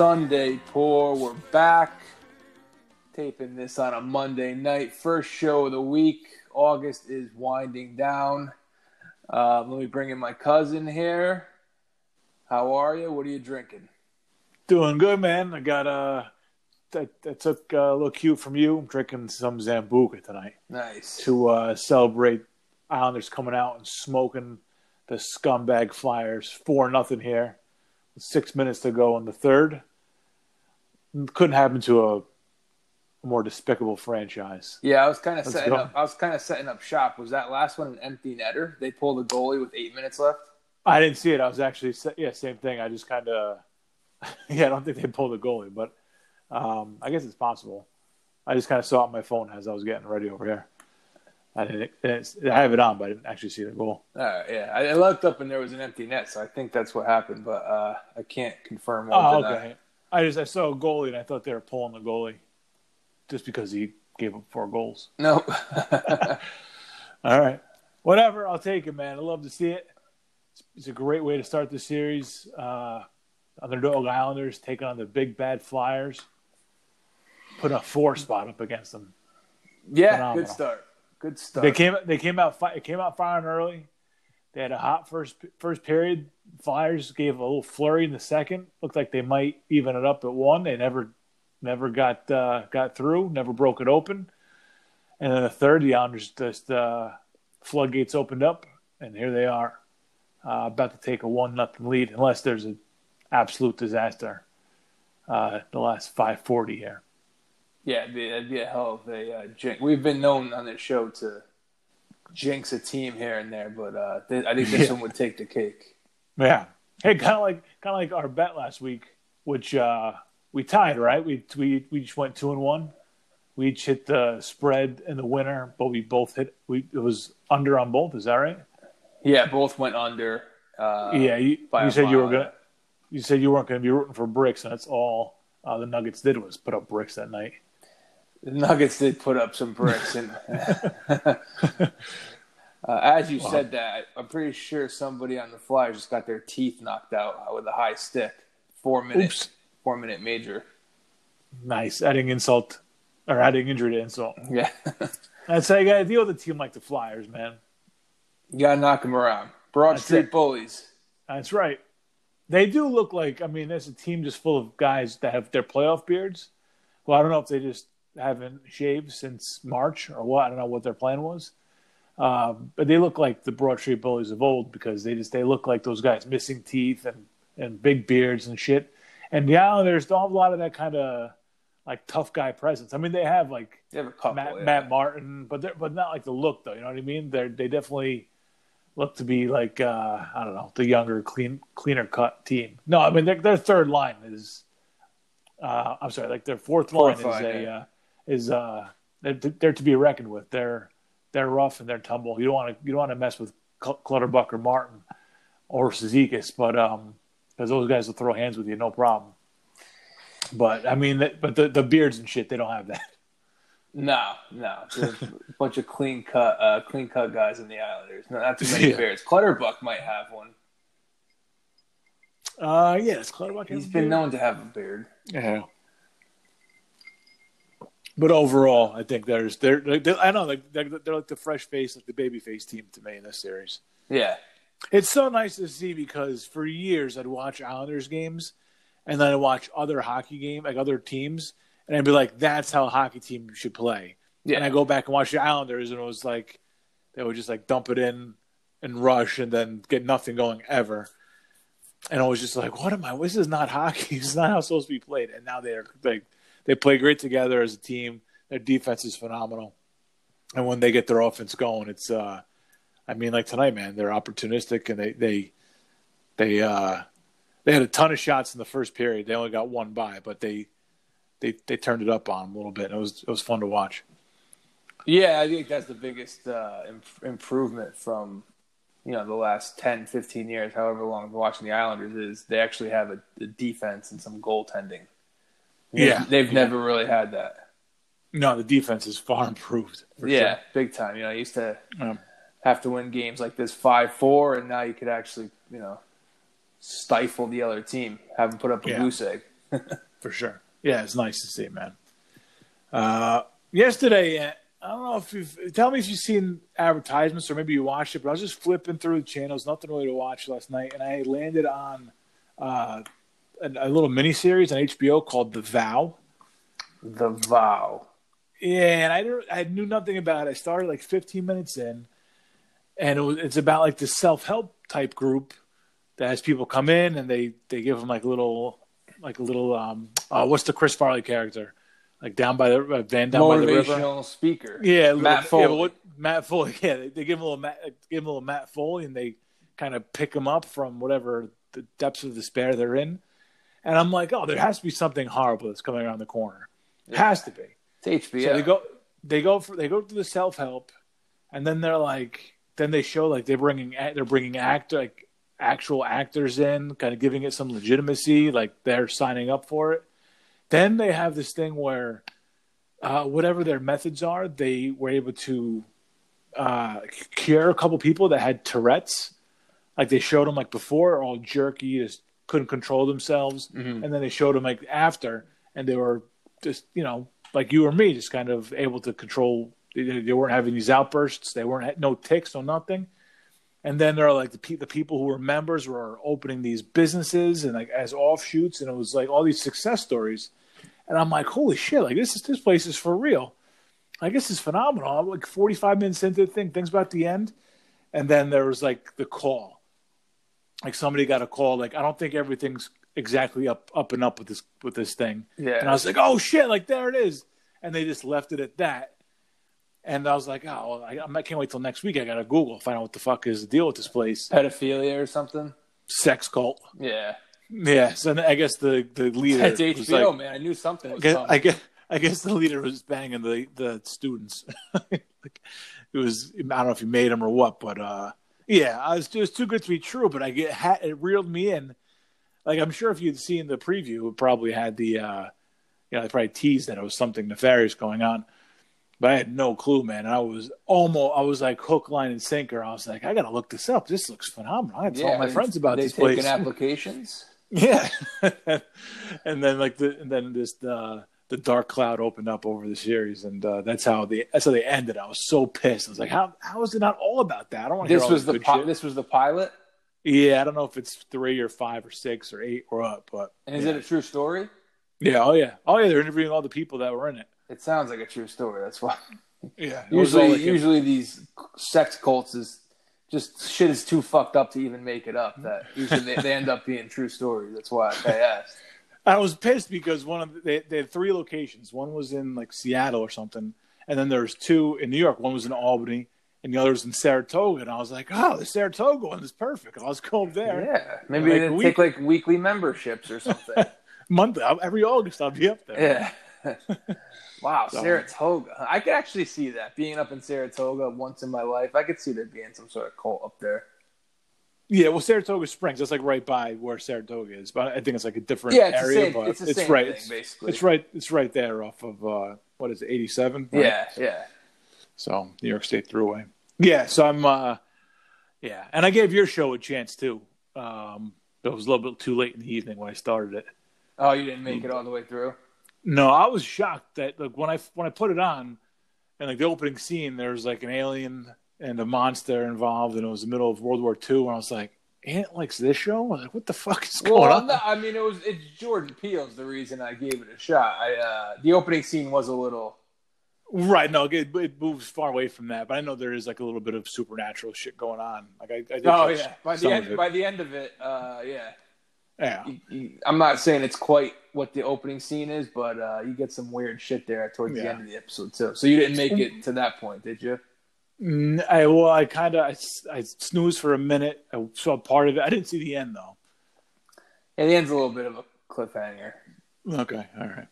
Sunday pour. We're back. Taping this on a Monday night. First show of the week. August is winding down. Uh, let me bring in my cousin here. How are you? What are you drinking? Doing good, man. I got uh, I, I took a little cue from you. I'm drinking some Sambuca tonight Nice. to uh, celebrate Islanders coming out and smoking the scumbag Flyers four nothing here. Six minutes to go in the third. Couldn't happen to a, more despicable franchise. Yeah, I was kind of setting go. up. I was kind of setting up shop. Was that last one an empty netter? They pulled a goalie with eight minutes left. I didn't see it. I was actually yeah, same thing. I just kind of yeah, I don't think they pulled a goalie, but um, I guess it's possible. I just kind of saw it on my phone as I was getting ready over here. I didn't. I have it on, but I didn't actually see the goal. Right, yeah, I, looked up and there was an empty net, so I think that's what happened, but uh, I can't confirm. or Oh, okay. I just I saw a goalie and I thought they were pulling the goalie just because he gave up four goals. No. All right, whatever. I'll take it, man. I love to see it. It's, it's a great way to start the series. Uh, underdog Islanders taking on the big bad Flyers. Put a four spot up against them. yeah, Phenomenal. good start. Good start. They came they came out it came out firing early. They had a hot first first period. Flyers gave a little flurry in the second. Looked like they might even it up at one. They never never got uh, got through. Never broke it open. And then the third, the Islanders just uh, floodgates opened up, and here they are, uh, about to take a one nothing lead. Unless there's an absolute disaster. Uh, the last five forty here. Yeah, it'd be, it'd be a hell of a uh, jinx. We've been known on this show to jinx a team here and there, but uh, th- I think this Yeah. one would take the cake. Yeah. Hey, kind of like kind of like our bet last week, which uh, we tied, right? We we we just went two and one. We each hit the spread in the winner, but we both hit. We it was under on both. Is that right? Yeah, both went under. Uh, yeah. You, you said you were gonna. You said you weren't going to be rooting for bricks, and that's all uh, the Nuggets did was put up bricks that night. The Nuggets did put up some bricks, and uh, as you said that, I'm pretty sure somebody on the Flyers just got their teeth knocked out with a high stick. Four minute, Oops. four minute major. Nice, adding insult or adding injury to insult. Yeah, That's how you got to deal with a team like the Flyers, man. you gotta knock them around. Broad That's Street it. bullies. That's right. They do look like I mean, there's a team just full of guys that have their playoff beards. Well, I don't know if they just haven't shaved since March or what. I don't know what their plan was. Um, but they look like the Broad Street Bullies of old because they just they look like those guys missing teeth and, and big beards and shit. And the Islanders don't have a lot of that kind of like tough guy presence. I mean, they have like They have a couple. Matt, yeah. Matt Martin, but they're but not like the look though. You know what I mean? They they definitely look to be like uh, I don't know the younger, clean, cleaner cut team. No, I mean their, their third line is uh, I'm sorry, like their fourth, Fourth line, line, is a yeah. uh, is uh they're, to be reckoned with. They're they're rough and they're tumble. You don't want to you don't want to mess with Clutterbuck or Martin or Cizikas, but um because those guys will throw hands with you, no problem. But I mean, but the the beards and shit, they don't have that. No, no, There's a bunch of clean cut, uh, clean cut guys in the Islanders. No, not too many Yeah. bears. Clutterbuck might have one. Uh, it's Clutterbuck. He's has been known to have a beard. Yeah. But overall, I think there's they're, they're I don't know they're, they're like the fresh face, like the baby face team to me in this series. Yeah, It's so nice to see because for years I'd watch Islanders games, and then I'd watch other hockey game like other teams, and I'd be like, "That's how a hockey team should play." yeah. And I go back and watch the Islanders, and it was like they would just like dump it in and rush, and then get nothing going ever. And I was just like, "What am I? This is not hockey. This is not how it's supposed to be played." And now they're like, they play great together as a team. Their defense is phenomenal, and when they get their offense going, it's uh, I mean, like tonight, man, they're opportunistic, and they they they uh, they had a ton of shots in the first period. They only got one by, but they they they turned it up on them a little bit. And it was it was fun to watch. Yeah, I think that's the biggest uh, im- improvement from you know the last 10, 15 years, however long I've been watching the Islanders. Is they actually have a, a defense and some goaltending. They've- Yeah. they've Yeah. never really had that. No, the defense is far improved. For yeah, sure. big time. You know, I used to Um, have to win games like this five four, and now you could actually you know stifle the other team, have them put up a Yeah. goose egg. for sure. Yeah, it's nice to see, man. Uh, yesterday, uh, I don't know if you've tell me if you've seen advertisements or maybe you watched it, but I was just flipping through the channels, nothing really to watch last night, and I landed on uh, a, a little mini series on HBO called The Vow. The Vow. Yeah, and I don't- I knew nothing about it. I started like 15 minutes in, and it was it's about like this self help type group that has people come in and they they give them like a little like a little um uh, what's the Chris Farley character like down by the uh, van down by the river. Speaker. Yeah, Matt yeah, Foley. but what, Matt Foley. Yeah, they, they give him a little Matt, give him a little Matt Foley, and they kind of pick him up from whatever the depths of despair they're in. And I'm like, oh, there has to be something horrible that's coming around the corner. It has to be. It's HBO. So they go, they go for, they go through the self help, and then they're like, then they show like they're bringing, they're bringing act like actual actors in, kind of giving it some legitimacy, like they're signing up for it. Then they have this thing where, uh, whatever their methods are, they were able to uh, cure a couple people that had Tourette's. Like they showed them like before, all jerky, just couldn't control themselves, Mhm. and then they showed them like after, and they were just you know like you or me, just kind of able to control. They, they weren't having these outbursts. They weren't no ticks, no nothing. And then there are like the, pe- the people who were members were opening these businesses and like as offshoots, and it was like all these success stories. And I'm like, holy shit! Like this is this place is for real. Like this is phenomenal. I'm like 45 minutes into the thing, things about the end, and then there was like the call. Like somebody got a call. Like I don't think everything's exactly up up and up with this with this thing. yeah. And I was like, oh shit, like there it is. And they just left it at that. And I was like, oh, I, I can't wait till next week. I got to Google, find out what the fuck is the deal with this place. pedophilia or something. Sex cult. Yeah. Yeah. So I guess the, the leader. That's was HBO, like- man. I knew something I guess. I guess, I guess the leader was banging the, the students. like, it was, I don't know if he made them or what, but uh, yeah, I was, it was too good to be true. But I get, it reeled me in. Like, I'm sure if you'd seen the preview, it probably had the, uh, you know, they probably teased that it was something nefarious going on. But I had no clue, man. I was almost, I was like hook, line, and sinker. I was like, I got to look this up. This looks phenomenal. I got to tell my friends about they this taking place. applications. Yeah, and then like the and then this the the dark cloud opened up over the series, and uh, that's how the that's how they ended. I was so pissed. I was like, how how is it not all about that? I don't want to. This hear all was the good pi- this was the pilot. Yeah, I don't know if it's three or five or six or eight or up, but And is yeah. it a true story? yeah, oh yeah, oh yeah, they're interviewing all the people that were in it. It sounds like a true story. That's why. Yeah, was all Usually, a- usually these sex cults is just shit is too fucked up to even make it up. That usually they, they end up being true stories. That's why I asked. I was pissed because one of the, they, they had three locations. One was in like Seattle or something, and then there's two in New York. One was in Albany, and the other was in Saratoga. And I was like, oh, the Saratoga one is perfect. I'll just go there. Yeah, maybe Like they week- take like weekly memberships or something. Monthly, every August I'll be up there. yeah. wow, So- Saratoga. I could actually see that being up in Saratoga once in my life. I could see there being some sort of cult up there. Yeah, well, Saratoga Springs. That's like right by where Saratoga is, but I think it's like a different Yeah, it's the area. same- but it's the same right. thing, it's, basically. it's right. It's right there off of uh, what is it, eighty seven? Yeah, yeah. So New York State Thruway. Yeah, so I'm. uh Yeah, and I gave your show a chance too. Um It was a little bit too late in the evening when I started it. Oh, you didn't make it all the way through. No, I was shocked that like when I when I put it on, and like the opening scene, there's like an alien and the monster involved, and it was the middle of World War II, and I was like, Ant likes this show. Like, what the fuck is going Well, on? no, I mean, it was it's Jordan Peele's the reason I gave it a shot. I uh, the opening scene was a little. Right, no, it, it moves far away from that, but I know there is like a little bit of supernatural shit going on. Like I, I Oh yeah, by the end by the end of it, uh, yeah. yeah, You- you- I'm not saying it's quite what the opening scene is, but uh, you get some weird shit there towards the end of the episode too. So you didn't make it to that point, did you? Mm, I, well, I kind of I, I snoozed for a minute. I saw part of it. I didn't see the end though. Yeah, the end's a little bit of a cliffhanger. Okay, all right.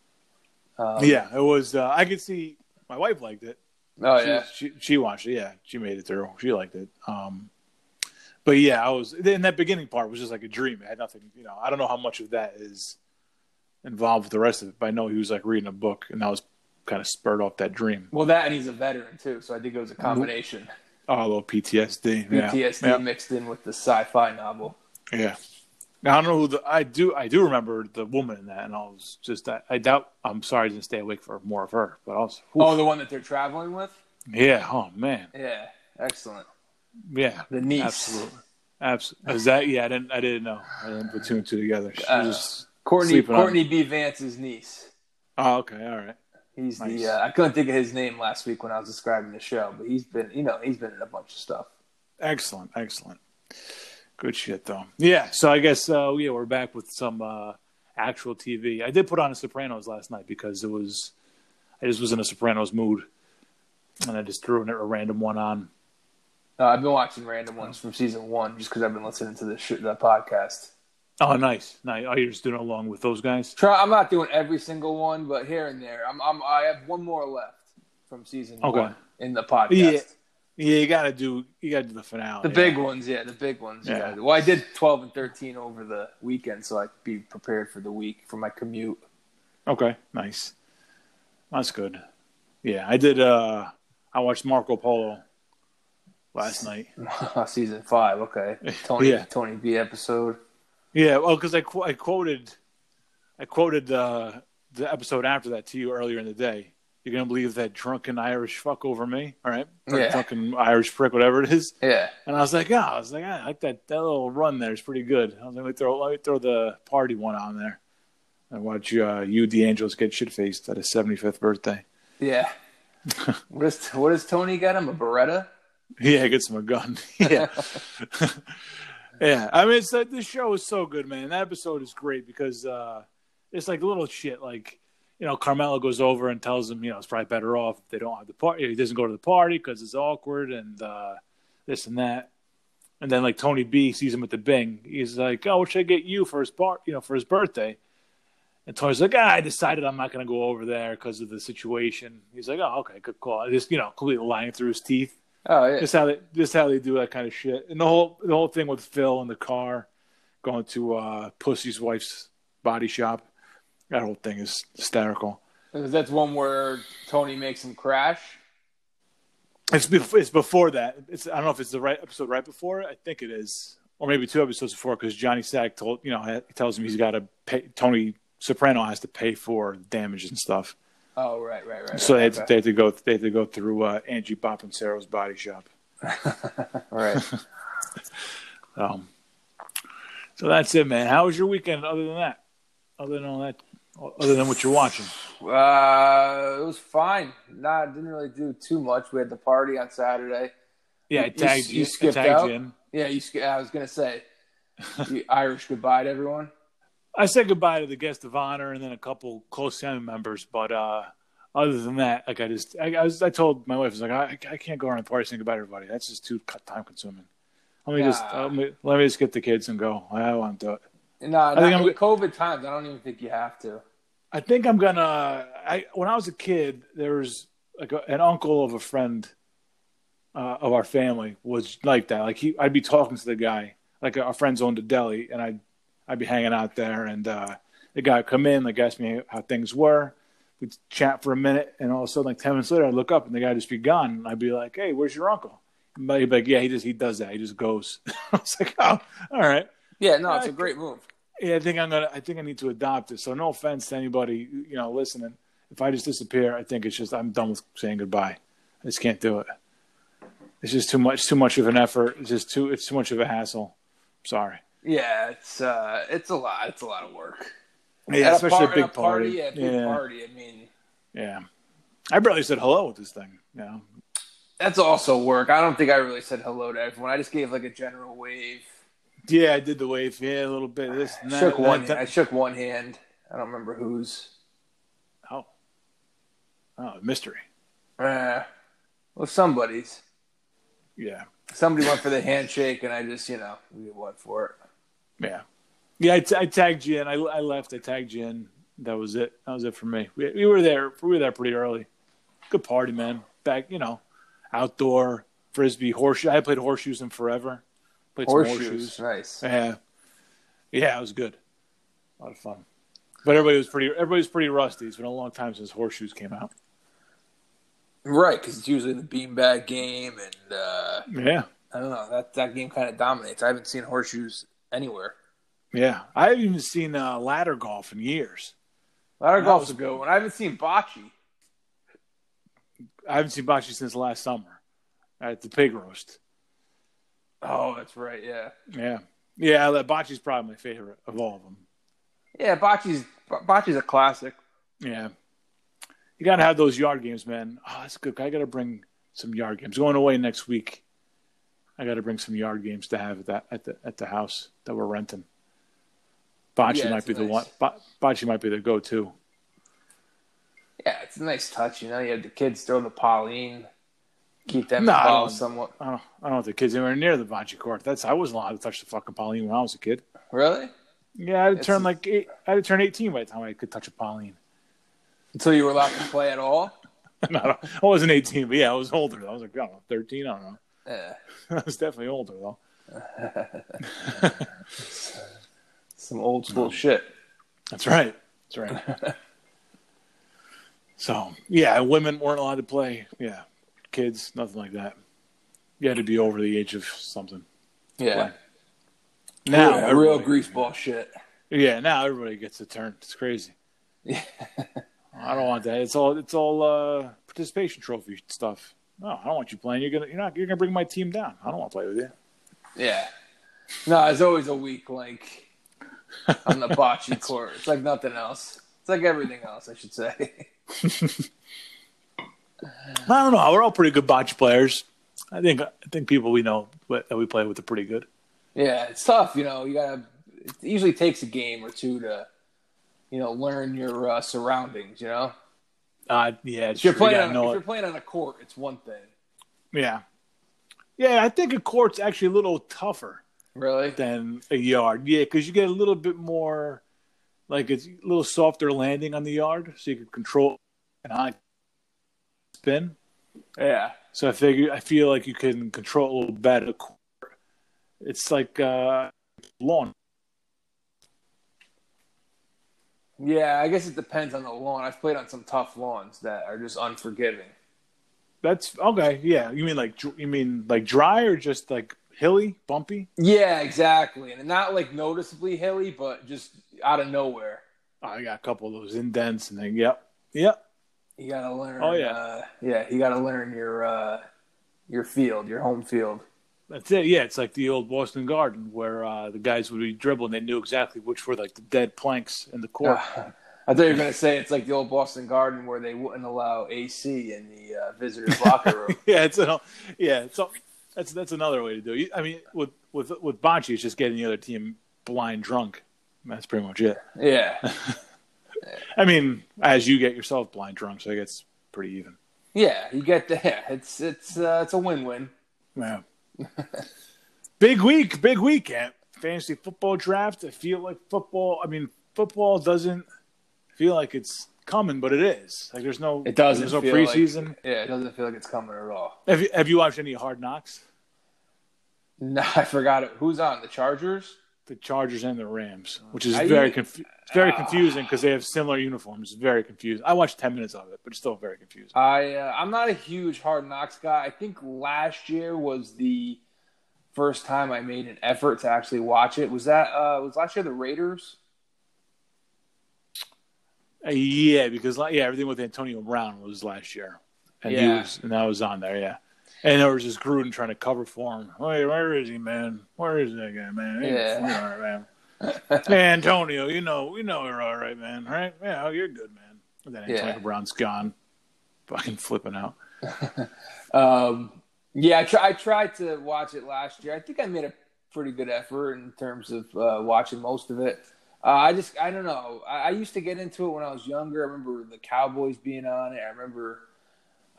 Um, yeah, it was. Uh, I could see my wife liked it. Oh she, yeah. she she watched it. Yeah, she made it through. She liked it. Um, but yeah, I was in that beginning part was just like a dream. It had nothing. You know, I don't know how much of that is involved with the rest of it, but I know he was like reading a book, and that was kind of spurred off that dream. Well, that and he's a veteran too, so I think it was a combination. Oh, a little PTSD. PTSD Yeah. mixed in with the sci-fi novel. Yeah. I don't know who the I do I do remember the woman in that, and I was just I, I doubt I'm sorry I didn't stay awake for more of her, but I was Oh, the one that they're traveling with. yeah oh man Yeah, excellent. yeah The niece. absolutely absolutely is that yeah I didn't I didn't know I didn't put two and two together she Uh, was Courtney Courtney B. Vance's niece. oh okay all right He's Nice. the uh, I couldn't think of his name last week when I was describing the show, but he's been you know he's been in a bunch of stuff. excellent excellent good shit though yeah so I guess uh, yeah we're back with some uh, actual TV I did put on a Sopranos last night because it was I just was in a Sopranos mood and I just threw in a random one on Uh, I've been watching random ones from season one just because I've been listening to the sh- the podcast. Oh, nice, nice. Oh, you're just doing it along with those guys. Try, I'm not doing every single one, but here and there. I'm, I'm I have one more left from season Okay. one in the podcast. Yeah. Yeah, you gotta do. You gotta do the finale. The yeah. big ones, yeah, the big ones. Yeah. Well, I did 12 and 13 over the weekend, so I could be prepared for the week for my commute. Okay, nice. That's good. Yeah, I did. uh I watched Marco Polo last night. Season five, okay. Tony, Yeah. Tony B episode. Yeah, well, because I qu- I quoted, I quoted uh, the episode after that to you earlier in the day. You're gonna believe that drunken Irish fuck over me, all right? Or Yeah. Drunken Irish prick, whatever it is. Yeah, And I was like, yeah, I was like, I like that, that little run there is pretty good. I was like, let me throw, let me throw the party one on there. And watch uh, Hugh, DeAngelis, get shit faced at his 75th birthday. yeah. what does what does Tony get him? A Beretta? Yeah, gets him a gun. yeah. yeah. I mean, it's like, this show is so good, man. That episode is great because uh, it's like little shit. Like, you know, Carmela goes over and tells him, you know, it's probably better off if they don't have the party. He doesn't go to the party because it's awkward and uh, this and that. And then like Tony B sees him at the Bing. He's like, "Oh, what should I get you for his bar? You know, for his birthday?" And Tony's like, ah, "I decided I'm not going to go over there because of the situation." He's like, "Oh, okay, good call." Just you know, completely lying through his teeth. Oh yeah. Just how they just how they do that kind of shit. And the whole the whole thing with Phil in the car going to uh, Pussy's wife's body shop. That whole thing is hysterical. That's one where Tony makes him crash. It's before, it's before that. It's I don't know if it's the right episode right before. it. I think it is, or maybe two episodes before, because Johnny Sack told you know he tells him he's got to pay. Tony Soprano has to pay for damage and stuff. Oh right, right, right. So they had, to, they had to go they had to go through uh, Angie Sarah's body shop. right. Um, so that's it, man. How was your weekend? Other than that, other than all that, other than what you're watching. Uh, it was fine. Nah, didn't really do too much. We had the party on Saturday. Yeah, I tagged you you. I skipped tagged out? you in. Yeah, you. I was gonna say, you Irish goodbye to everyone. I said goodbye to the guest of honor and then a couple close family members, but uh, other than that, like I just, I, I was, I told my wife, I was like, I, I can't go around the party saying goodbye to everybody. That's just too time consuming. Let me just, let me, let me just get the kids and go. I don't want to do it. Nah, think I'm COVID times. I don't even think you have to. I think I'm gonna. I when I was a kid, there was like a, an uncle of a friend uh, of our family was like that. Like he, I'd be talking to the guy, like our friends owned a deli, and I'd I'd be hanging out there, and uh, the guy would come in, like ask me how things were. We'd chat for a minute, and all of a sudden, like ten minutes later, I'd look up, and the guy would just be gone, and I'd be like, "Hey, where's your uncle?" And he'd be like, "Yeah, he just he does that. He just goes." I was like, "Oh, all right." Yeah, no, it's a I- great move. Yeah, I think I'm gonna. I think I need to adopt it. So no offense to anybody, you know, listening. If I just disappear, I think it's just I'm done with saying goodbye. I just can't do it. It's just too much. Too much of an effort. It's just too. It's too much of a hassle. Sorry. Yeah, it's uh, it's a lot. It's a lot of work. Yeah, At especially par- a big at party. party. Yeah, big yeah, party. I mean, yeah. I barely said hello with this thing. You know. that's also work. I don't think I really said hello to everyone. I just gave like a general wave. Yeah, I did the wave. Yeah, a little bit this that. shook and one. that- I shook one hand. I don't remember whose. Oh. Oh, mystery. Uh, well, somebody's. Yeah. Somebody went for the handshake, and I just, you know, we went for it. Yeah, yeah. I, t- I tagged you in. I, I left. I tagged you in. That was it. That was it for me. We, we were there. We were there pretty early. Good party, man. Back, you know, outdoor frisbee horseshoe. I played horseshoes in forever. Played Horseshoes, horseshoes. nice. Yeah, yeah. It was good. A lot of fun. But everybody was pretty. Everybody was pretty rusty. It's been a long time since horseshoes came out. Right, because it's usually the beanbag game, and uh, Yeah. I don't know that that game kind of dominates. I haven't seen horseshoes anywhere. Yeah, I haven't even seen uh, ladder golf in years. Ladder That golf's a good one. I haven't seen bocce. I haven't seen bocce since last summer at the pig roast. Oh, that's right. Yeah, Yeah, yeah, that bocce's probably my favorite of all of them. yeah. Bocce's bocce's a classic. Yeah, you gotta have those yard games, man. Oh, that's good. I gotta bring some yard games. Going away next week. I gotta bring some yard games to have at that at the at the house that we're renting. Bocce Yeah, might be the one. Bo- Bocce might be the go-to. Yeah, it's a nice touch. You know, you have the kids throw the pallino, keep them No, I involved don't- somewhat. I don't. I don't want the kids anywhere near the bocce court. That's I wasn't allowed to touch the fucking pallino when I was a kid. Really? Yeah, I had to It's- turn like eight, I had to turn eighteen by the time I could touch a pallino. Until you were allowed to play at all? no, I wasn't eighteen, but yeah, I was older. I was like I don't know, thirteen. I don't know. Yeah. I was definitely older though. Some old school shit. That's right. That's right. so yeah, women weren't allowed to play. Yeah, kids, nothing like that. You had to be over the age of something. Yeah. Now, yeah, real greaseball shit. Yeah, now everybody gets a turn. It's crazy. Yeah. I don't want that. It's all it's all uh, participation trophy stuff. No, I don't want you playing. You're gonna you're not you're gonna bring my team down. I don't want to play with you. Yeah. No, it's always a weak link on the bocce court. It's like nothing else. It's like everything else, I should say. I don't know. We're all pretty good bocce players. I think I think people we know that we play with are pretty good. Yeah, it's tough. You know, you gotta. It usually takes a game or two to, you know, learn your uh, surroundings. You know, Uh, yeah, it's if you're. Playing gotta on, if it. you're playing on a court, it's one thing. Yeah. Yeah, I think a court's actually a little tougher Really? than a yard. Yeah, because you get a little bit more, like it's a little softer landing on the yard, so you can control and high spin. Yeah. So I figure I feel like you can control a little better. It's like uh, lawn. Yeah, I guess it depends on the lawn. I've played on some tough lawns that are just unforgiving. That's okay. Yeah, you mean like you mean like dry or just like hilly, bumpy? Yeah, exactly, and not like noticeably hilly, but just out of nowhere. Oh, I got a couple of those indents, and then yep, yep. You gotta learn. Oh, yeah. uh, yeah. You gotta learn your uh, your field, your home field. That's it. Yeah, it's like the old Boston Garden where uh, the guys would be dribbling. They knew exactly which were like the dead planks in the court. I thought you were gonna say it's like the old Boston Garden where they wouldn't allow AC in the uh, visitors' locker room. yeah, it's a, yeah. So that's that's another way to do it. I mean, with with with bocce, it's just getting the other team blind drunk. That's pretty much it. Yeah, I mean, as you get yourself blind drunk, so I guess pretty even. yeah. You get the. Yeah, it's it's uh, it's a win-win. Yeah. big week, big weekend. Fantasy football draft. I feel like football. I mean, football doesn't feel like it's coming, but it is. Like there's no. It doesn't. There's no feel preseason. Like, yeah, it doesn't feel like it's coming at all. Have you Have you watched any Hard Knocks? No, I forgot it. Who's on the Chargers? The Chargers and the Rams, which is I- very confu- it's very Ah. confusing because they have similar uniforms. Very confusing. I watched ten minutes of it, but it's still very confusing. I uh, I'm not a huge Hard Knocks guy. I think last year was the first time I made an effort to actually watch it. Was that uh was last year the Raiders? Uh, yeah, because like, yeah, everything with Antonio Brown was last year, and he Yeah. was and that was on there. Yeah, and there was just Gruden trying to cover for him. Wait, where is he, man? Where is that guy, man? He- Yeah. you're all right, man. hey, Antonio, you know, you know, you're all right, man. Right? Yeah, oh, you're good, man. And then Antonio Yeah. Brown's gone, fucking flipping out. Um, yeah, I, try, I tried to watch it last year. I think I made a pretty good effort in terms of uh, watching most of it. Uh, I just, I don't know. I, I used to get into it when I was younger. I remember the Cowboys being on it. I remember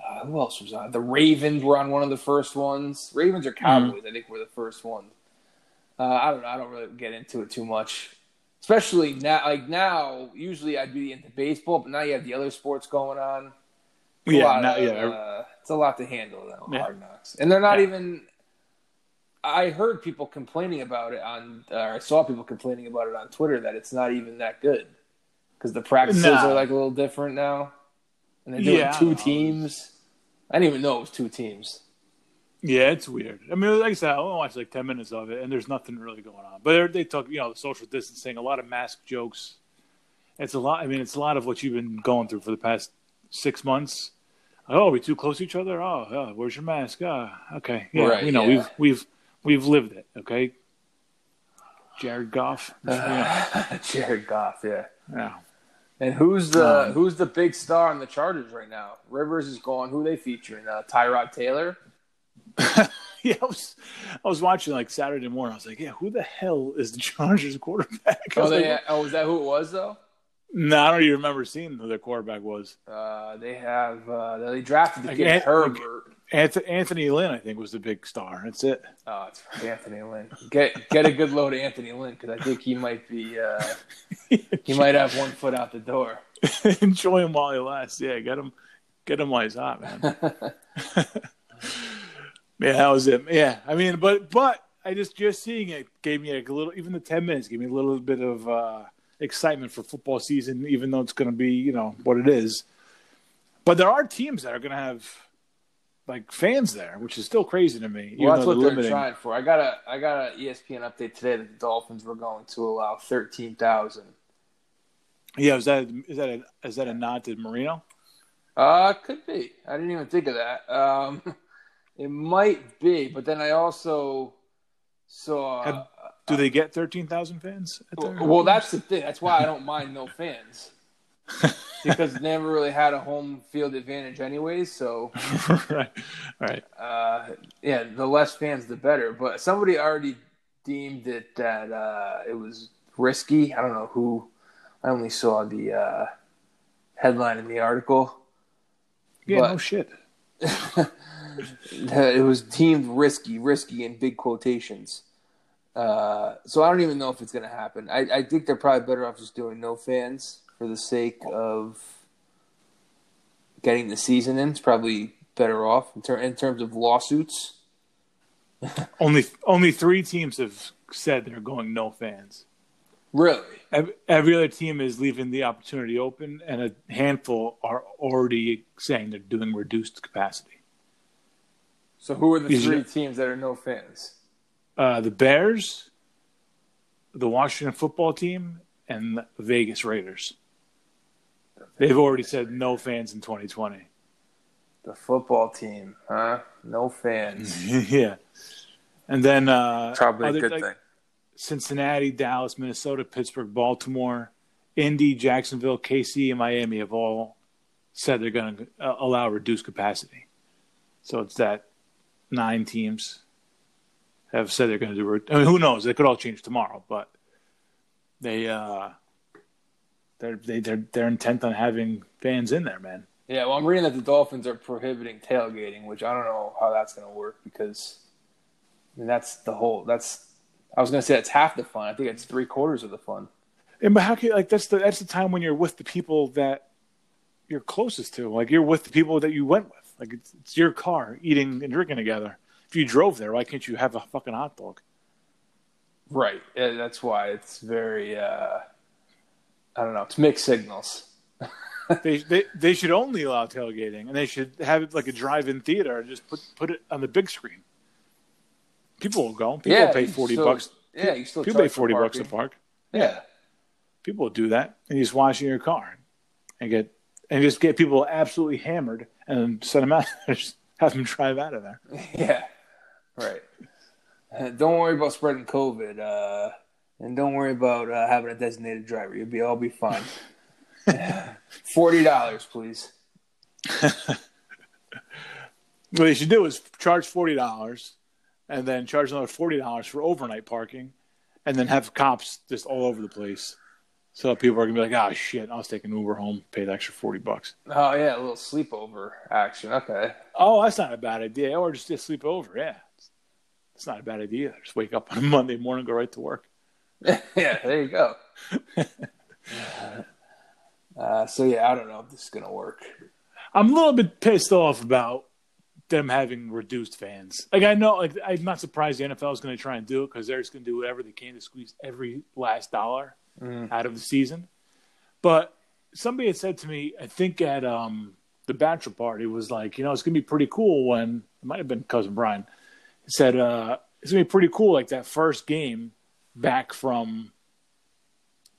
uh, who else was on? The Ravens were on one of the first ones. Ravens or Cowboys, I think, were the first ones. Uh, I don't know. I don't really get into it too much, especially now. Like now, usually I'd be into baseball, but now you have the other sports going on. It's a Yeah, now- of, yeah. uh, it's a lot to handle now. Yeah. Hard knocks, and they're not Yeah. even. I heard people complaining about it on, or I saw people complaining about it on Twitter that it's not even that good because the practices No. are like a little different now, and they're doing Yeah, two teams. I didn't even know it was two teams. Yeah, it's weird. I mean, like I said, I only watched like ten minutes of it, and there's nothing really going on. But they're- talk, you know, the social distancing, a lot of mask jokes. It's a lot. I mean, it's a lot of what you've been going through for the past six months. Oh, are we too close to each other? Oh, yeah, where's your mask? Ah, okay, yeah, Right, we know yeah. we've we've we've lived it. Okay, Jared Goff. yeah. Jared Goff, yeah. yeah. And who's the Um, who's the big star on the Chargers right now? Rivers is gone. Who they featuring? Uh, Tyrod Taylor. yeah, I was I was watching like Saturday morning. I was like, yeah, who the hell is the Chargers quarterback? Oh, was they, like, oh, is that who it was though? no, I don't even remember seeing who their quarterback was. Uh, they have uh, they drafted the Like, kid Ant- Herbert. Anthony, Anthony Lynn, I think, was the big star. That's it. Oh, it's Anthony Lynn. Get get a good load of Anthony Lynn because I think he might be uh, he might have one foot out the door. enjoy him while he lasts. Yeah, get him, get him while he's hot, man. Yeah, that was it. Yeah, I mean, but but I just just seeing it gave me like a little. Even the ten minutes gave me a little bit of uh, excitement for football season, even though it's going to be you know what it is. But there are teams that are going to have like fans there, which is still crazy to me. Well, that's what they're limiting. trying for. I got a I got a ESPN update today that the Dolphins were going to allow thirteen thousand. Yeah, is that is that a, is that a nod to Marino? Uh, could be. I didn't even think of that. Um, it might be, but then I also saw. Have- Do they get thirteen thousand fans? Well, that's the thing. That's why I don't mind no fans because they never really had a home field advantage, anyways. So, right, right. uh, yeah, the less fans, the better. But somebody already deemed it that uh, it was risky. I don't know who. I only saw the uh, headline in the article. Yeah, But- no shit. it was deemed risky, risky in big quotations. Uh, so I don't even know if it's going to happen. I, I think they're probably better off just doing no fans for the sake of getting the season in. It's probably better off in, ter- in terms of lawsuits. Only only three teams have said they're going no fans. Really? Every, every other team is leaving the opportunity open, and a handful are already saying they're doing reduced capacity. So who are the These three are- teams that are no fans? Uh, the Bears, the Washington football team, and the Vegas Raiders. They've already said no fans in 2020. The football team, huh? No fans. yeah, and then uh, Probably a good like, thing. Cincinnati, Dallas, Minnesota, Pittsburgh, Baltimore, Indy, Jacksonville, KC, and Miami have all said they're going to uh, allow reduced capacity. So it's that nine teams have said they're going to do. re- I mean, who knows? It could all change tomorrow, but they uh, they're they, they're they're intent on having fans in there, man. Yeah, well, I'm reading that the Dolphins are prohibiting tailgating, which I don't know how that's going to work because I mean, that's the whole. That's I was going to say that's half the fun. I think it's three quarters of the fun. And but how can like that's the that's the time when you're with the people that you're closest to. Like you're with the people that you went with. Like it's, it's your car, eating and drinking together. If you drove there, why can't you have a fucking hot dog? Right. Yeah, that's why it's very. Uh, I don't know. It's mixed signals. they, they they should only allow tailgating, and they should have it like a drive-in theater. and Just put put it on the big screen. People will go. People yeah, will pay forty still- bucks. Yeah, you still People pay forty bucks to park. Yeah. People will do that, and you just wash in your car and get and just get people absolutely hammered and send them out. just have them drive out of there. Yeah. Right. Don't worry about spreading COVID, uh, and don't worry about uh, having a designated driver. You'll be all be fine. Forty dollars, please. What they should do is charge forty dollars, and then charge another forty dollars for overnight parking, and then have cops just all over the place. So people are gonna be like, "Oh shit, I was taking Uber home, paid the extra forty bucks." Oh yeah, a little sleepover action. Okay. Oh, that's not a bad idea. Or just, just sleep over. Yeah, it's not a bad idea. Just wake up on a Monday morning, go right to work. yeah, there you go. uh, so yeah, I don't know if this is gonna work. I'm a little bit pissed off about them having reduced fans. Like I know, like I'm not surprised the NFL is going to try and do it because they're just going to do whatever they can to squeeze every last dollar Mm. out of the season. But somebody had said to me, I think at um, the bachelor party was like, you know, it's gonna be pretty cool when it might have been cousin Brian he said uh, it's gonna be pretty cool. Like that first game back from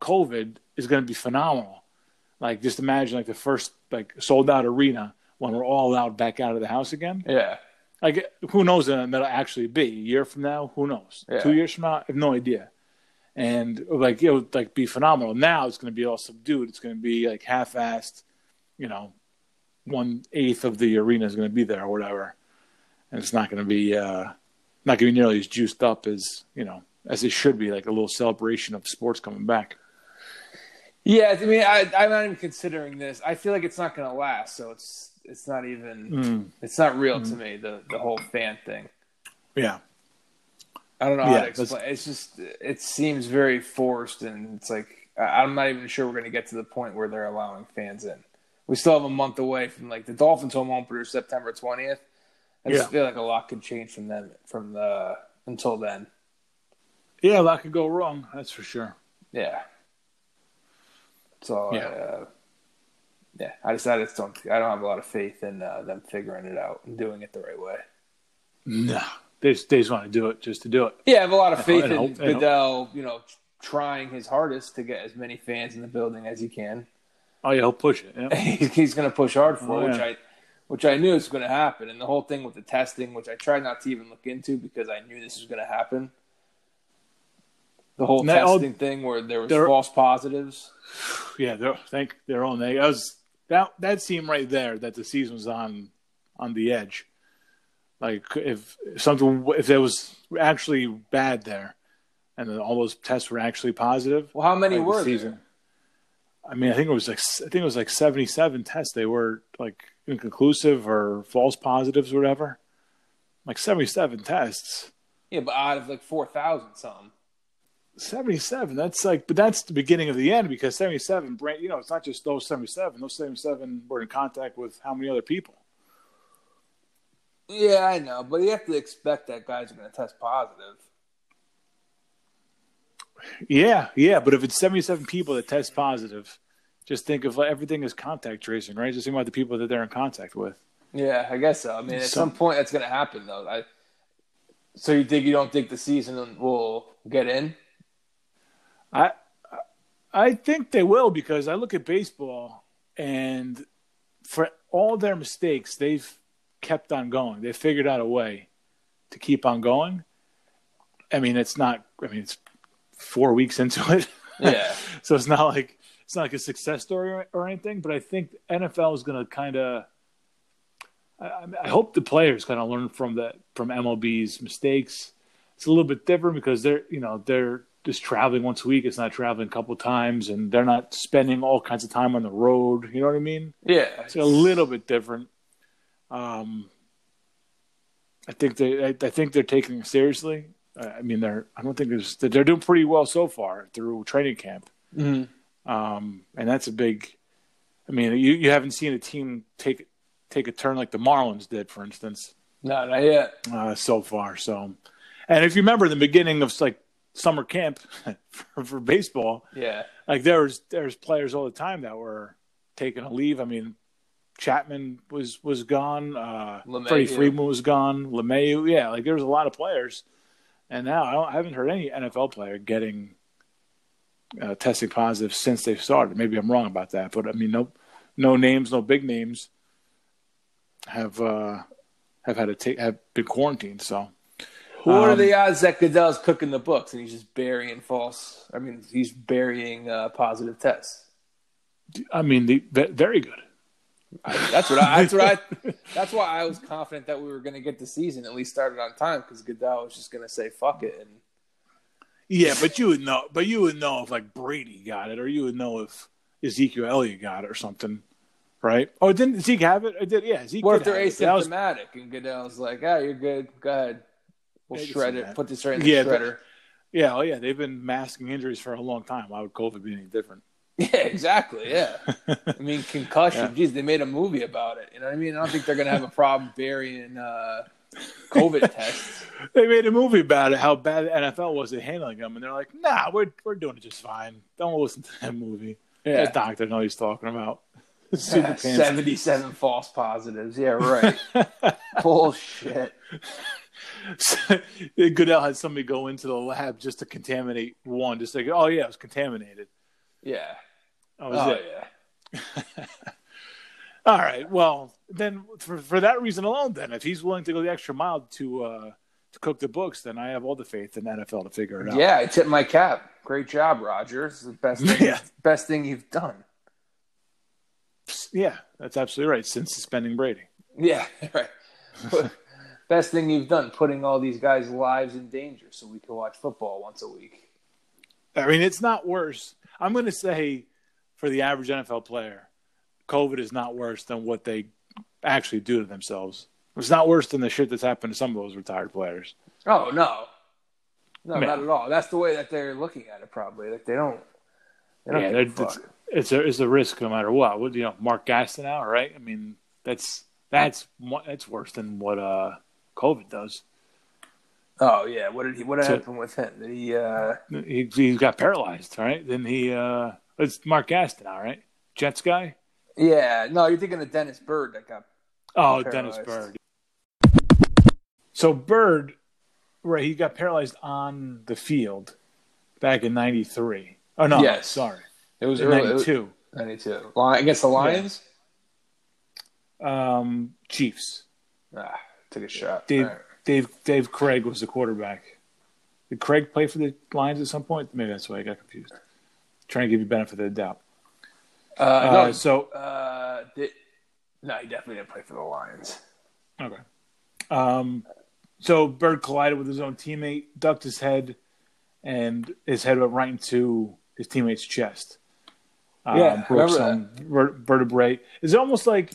COVID is gonna be phenomenal. Like just imagine like the first like sold out arena when we're all allowed back out of the house again. Yeah. Like who knows when that'll actually be? A year from now, who knows? Yeah. Two years from now, I have no idea. And like it would like be phenomenal. Now it's going to be all subdued. It's going to be like half-assed. You know, one eighth of the arena is going to be there or whatever, and it's not going to be uh, not going to be nearly as juiced up as you know as it should be. Like a little celebration of sports coming back. Yeah, I mean, I, I'm not even considering this. I feel like it's not going to last, so it's it's not even Mm. it's not real to me. The the whole fan thing. Yeah, I don't know Yeah, how to explain. It's just it seems very forced, and it's like I'm not even sure we're going to get to the point where they're allowing fans in. We still have a month away from like the Dolphins home opener, September 20th. I just Yeah. feel like a lot could change from then from the until then. yeah, a lot could go wrong. That's for sure. Yeah. So Yeah. uh, yeah, I just I just don't I don't have a lot of faith in uh, them figuring it out and doing it the right way. No, they just, they just want to do it just to do it. Yeah, I have a lot of faith I in hope. Goodell, you know, trying his hardest to get as many fans in the building as he can. Oh yeah, he'll push it. Yeah. He's, going to push hard for, Oh, it, which. I which I knew was going to happen. And the whole thing with the testing, which I tried not to even look into because I knew this was going to happen. The whole Now, oh, testing thing where there was false positives. Yeah, they're thank their own. They, I was that that seemed right there that the season was on on the edge. Like if something if there was actually bad there, and then all those tests were actually positive. Well, how many like, the were season? there? I mean, I think it was like I think it was like seventy seven tests. They were like inconclusive or false positives or whatever. Like seventy seven tests. Yeah, but out of like four thousand something. 77 that's like but that's the beginning of the end because 77 brand you know it's not just those 77 those 77 were in contact with how many other people Yeah, I know, but you have to expect that guys are going to test positive. yeah yeah but if it's 77 people that test positive just think of like, everything as contact tracing right just think about the people that they're in contact with Yeah, I guess so. I mean, at Some- some point that's going to happen, though. I, so you think you don't think the season will get in? i i think they will because i look at baseball and for all their mistakes they've kept on going they figured out a way to keep on going i mean it's not i mean it's four weeks into it Yeah. so it's not like it's not like a success story or, or anything. But I think NFL is going to kind of. I, I hope the players kind of learn from that from MLB's mistakes. It's a little bit different because they're you know they're just traveling once a week. It's not traveling a couple times, and they're not spending all kinds of time on the road. You know what I mean? Yeah. It's a little bit different. Um, I think they, I, I think they're taking it seriously. I I mean, they're. I don't think there's. They're doing pretty well so far through training camp, Mhm. um, and that's a big. I mean, you you haven't seen a team take take a turn like the Marlins did, for instance, No, not yet. uh, so far. So, and if you remember the beginning of like summer camp for, for baseball, Yeah. like there was there's players all the time that were taking a leave. I mean, Chapman was was gone. Uh, LeMahieu. Freddie Freeman was gone. LeMahieu, yeah, like there was a lot of players, and now I, don't, I haven't heard any NFL player getting uh, testing positive since they've started. Maybe I'm wrong about that, but I mean, no no names, no big names have uh, have had to take have been quarantined. So What are Um, the odds that Goodell's cooking the books and he's just burying false? I mean, he's burying uh, positive tests. I mean, the, very good. That's what I. That's what I. That's why I was confident that we were going to get the season at least started on time because Goodell was just going to say "fuck it" and Yeah, but you would know. But you would know if like Brady got it, or you would know if Ezekiel Elliott got it, or something, right? Oh, didn't Zeke have it? I did. Yeah, Zeke. what if they're it. Was- and Goodell's like, "Ah, you're good. Go ahead. We'll shred it. that. Put this right in the Yeah, but- shredder." yeah, oh yeah, they've been masking injuries for a long time. Why would COVID be any different? Yeah, exactly. Yeah. I mean, concussion. Yeah. Geez, they made a movie about it. You know what I mean? I don't think they're going to have a problem burying uh, COVID tests. they made a movie about it, how bad the NFL was at handling them, and they're like, "Nah, we're we're doing it just fine. Don't listen to that movie." Yeah. The doctor knows he's talking about. Pants. 77 false positives. Yeah, right. Bullshit. Goodell had somebody go into the lab just to contaminate one, just like, oh yeah, it was contaminated. Yeah. That was Oh, it. yeah. All right. Well, then for for that reason alone, then if he's willing to go the extra mile to uh to cook the books, then I have all the faith in the NFL to figure it out. Yeah, I tip my cap. Great job, Rogers. The best thing, Yeah. best thing you've done. Yeah, that's absolutely right. Since suspending Brady. Yeah, right. best thing you've done, putting all these guys' lives in danger so we can watch football once a week. I mean, it's not worse. I'm going to say for the average NFL player, COVID is not worse than what they actually do to themselves. It's not worse than the shit that's happened to some of those retired players. Oh no, no, Man. not at all. That's the way that they're looking at it. Probably like they don't. They don't Yeah, a. It's a it's a risk no matter what. What you know, Mark Gastineau now, right? I mean, that's that's that's worse than what uh COVID does. Oh yeah, what did he? What So- happened with him? Did he? uh He he got paralyzed, right? Then he uh it's Mark Gastineau all right. Jets guy. Yeah, no, you're thinking of Dennis Byrd that got. Oh, Paralyzed. Dennis Byrd. So Byrd, right? He got paralyzed on the field back in '93. Oh no, Yes. sorry, It was in early. it was- '92. 92. Lion, against the Lions. Um, Chiefs. Ah, took a shot. Dave, right. Dave Dave Krieg was the quarterback. Did Krieg play for the Lions at some point? Maybe that's why I got confused. Trying to give you benefit of the doubt. Uh, Uh, no, so uh, did, no, he definitely didn't play for the Lions. okay. Um, so Byrd collided with his own teammate, ducked his head, and his head went right into his teammate's chest. Um, Yeah, broke some ver- vertebrae. It's almost like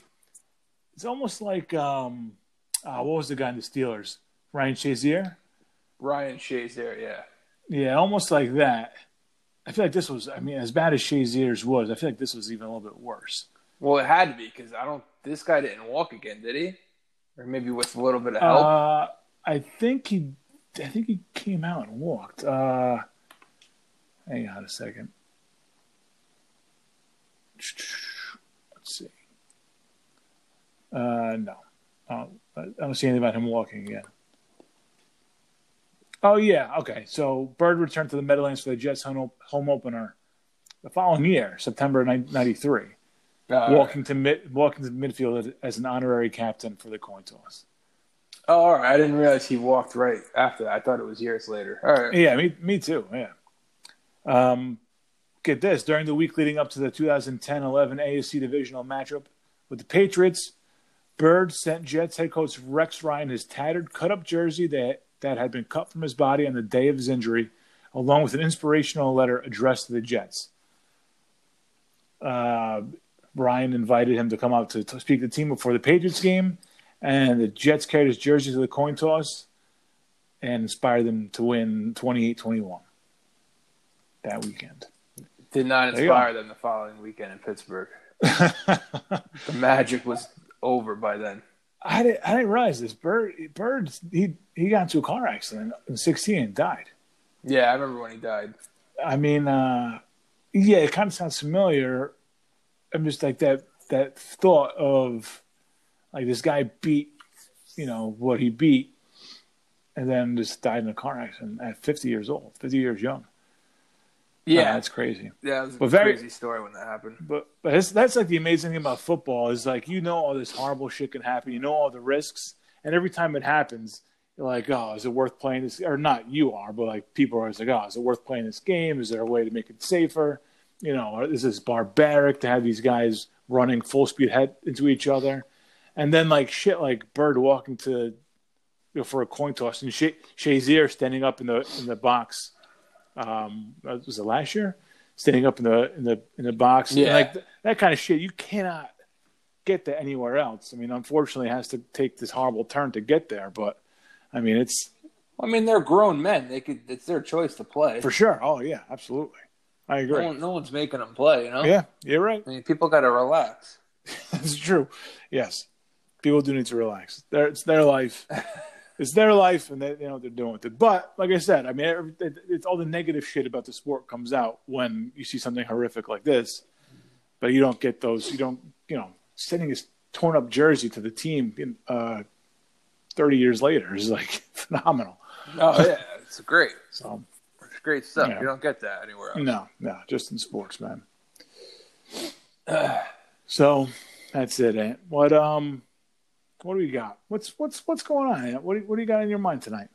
it's almost like um, uh, what was the guy in the Steelers? Ryan Shazier. Ryan Shazier, yeah. Yeah, almost like that. I feel like this was. I mean, as bad as Shazier's was, I feel like this was even a little bit worse. Well, it had to be because I don't. This guy didn't walk again, did he? Or maybe with a little bit of help. Uh, I think he, I think he came out and walked. Uh, hang on a second. Let's see. Uh, no, uh, I don't see anything about him walking again. Oh yeah, okay. So Byrd returned to the Meadowlands for the Jets home, home opener the following year, September '93, Uh, walking to mid, walking to midfield as, an honorary captain for the coin toss. Oh, all right. I didn't realize he walked right after that. I thought it was years later. All right. Yeah, me, me too. Yeah. Um, get this during the week leading up to the 2010-11 AFC divisional matchup with the Patriots, Byrd sent Jets head coach Rex Ryan his tattered, cut-up jersey that that had been cut from his body on the day of his injury, along with an inspirational letter addressed to the Jets. Uh, Ryan invited him to come out to, to speak to the team before the Patriots game, and the Jets carried his jersey to the coin toss and inspired them to win 28-21 that weekend. Did not inspire them the following weekend in Pittsburgh. The magic was over by then. I didn't, I didn't realize this. Byrd, Byrd, he he got into a car accident in 16 and died. Yeah, I remember when he died. I mean, uh, yeah, it kind of sounds familiar. I'm just like that that thought of like this guy beat, you know, what he beat, and then just died in a car accident at 50 years old, 50 years young. Uh, Yeah, that's crazy. yeah, it was a But very- crazy story when that happened. But but that's, that's like the amazing thing about football is like you know all this horrible shit can happen. You know all the risks, and every time it happens, you're like, oh, is it worth playing this? Or not you are, but like people are always like, oh, is it worth playing this game? Is there a way to make it safer? You know, or is this barbaric to have these guys running full speed head into each other? And then like shit, like Byrd walking to you know, for a coin toss and Sha- Shazier standing up in the in the box. Um, was it last year? Standing up in the in the in the box, Yeah. like th- that kind of shit. You cannot get that anywhere else. I mean, unfortunately, it has to take this horrible turn to get there. But I mean, it's I mean, they're grown men. They could. It's their choice to play. for sure. Oh yeah, absolutely. I no, agree. one, no one's making them play. You know. Yeah, you're right. I mean, people got to relax. That's true. Yes, people do need to relax. Their, it's their life. it's their life, and they, they know what they're doing with it. But like I said, I mean, it, it's all the negative shit about the sport comes out when you see something horrific like this. But you don't get those. You don't you know, sending his torn up jersey to the team in, uh, 30 years later is like phenomenal. Oh yeah, it's great. So It's great stuff. Yeah. You don't get that anywhere else. no, no, just in sports, man. So that's it. Ant. What um, what do we got? What's what's what's going on? What do, what do you got in your mind tonight?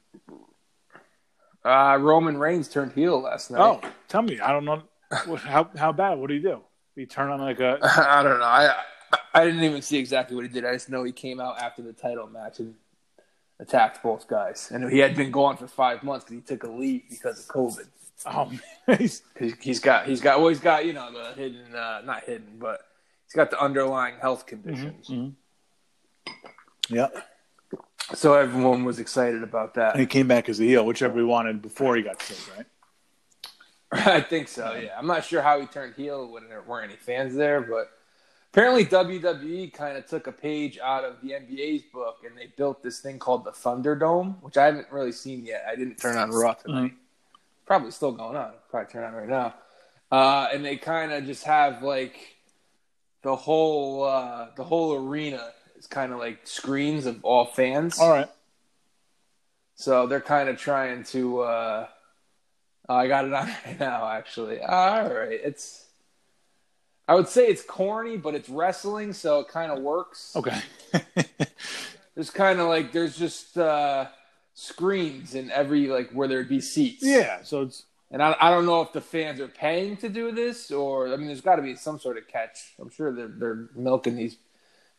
Uh, Roman Reigns turned heel last night. Oh, tell me. I don't know. What, how how bad? What do you do? He turn on like a I don't know. I I didn't even see exactly what he did. I just know he came out after the title match and attacked both guys. And he had been gone for five months because he took a leave because of COVID. oh man, he's- he's got he's got well he's got you know the hidden uh, not hidden but he's got the underlying health conditions. Yeah. So everyone was excited about that. And he came back as a heel, whichever he wanted before he got sick, right? I think so. Yeah, I'm not sure how he turned heel when there weren't any fans there, but apparently WWE kind of took a page out of the NBA's book and they built this thing called the Thunderdome, which I haven't really seen yet. I didn't turn on Raw tonight. Probably still going on. Probably turn on right now. Uh, and they kind of just have like the whole uh, the whole arena is kind of like screens of all fans. All right. So they're kind of trying to. Uh, oh, I got it on right now, actually. All right, it's. I would say it's corny, but it's wrestling, so it kind of works. Okay. There's kind of like there's just uh, screens in every like where there'd be seats. yeah. So it's and I, I don't know if the fans are paying to do this or I mean, there's got to be some sort of catch. I'm sure they're they're milking these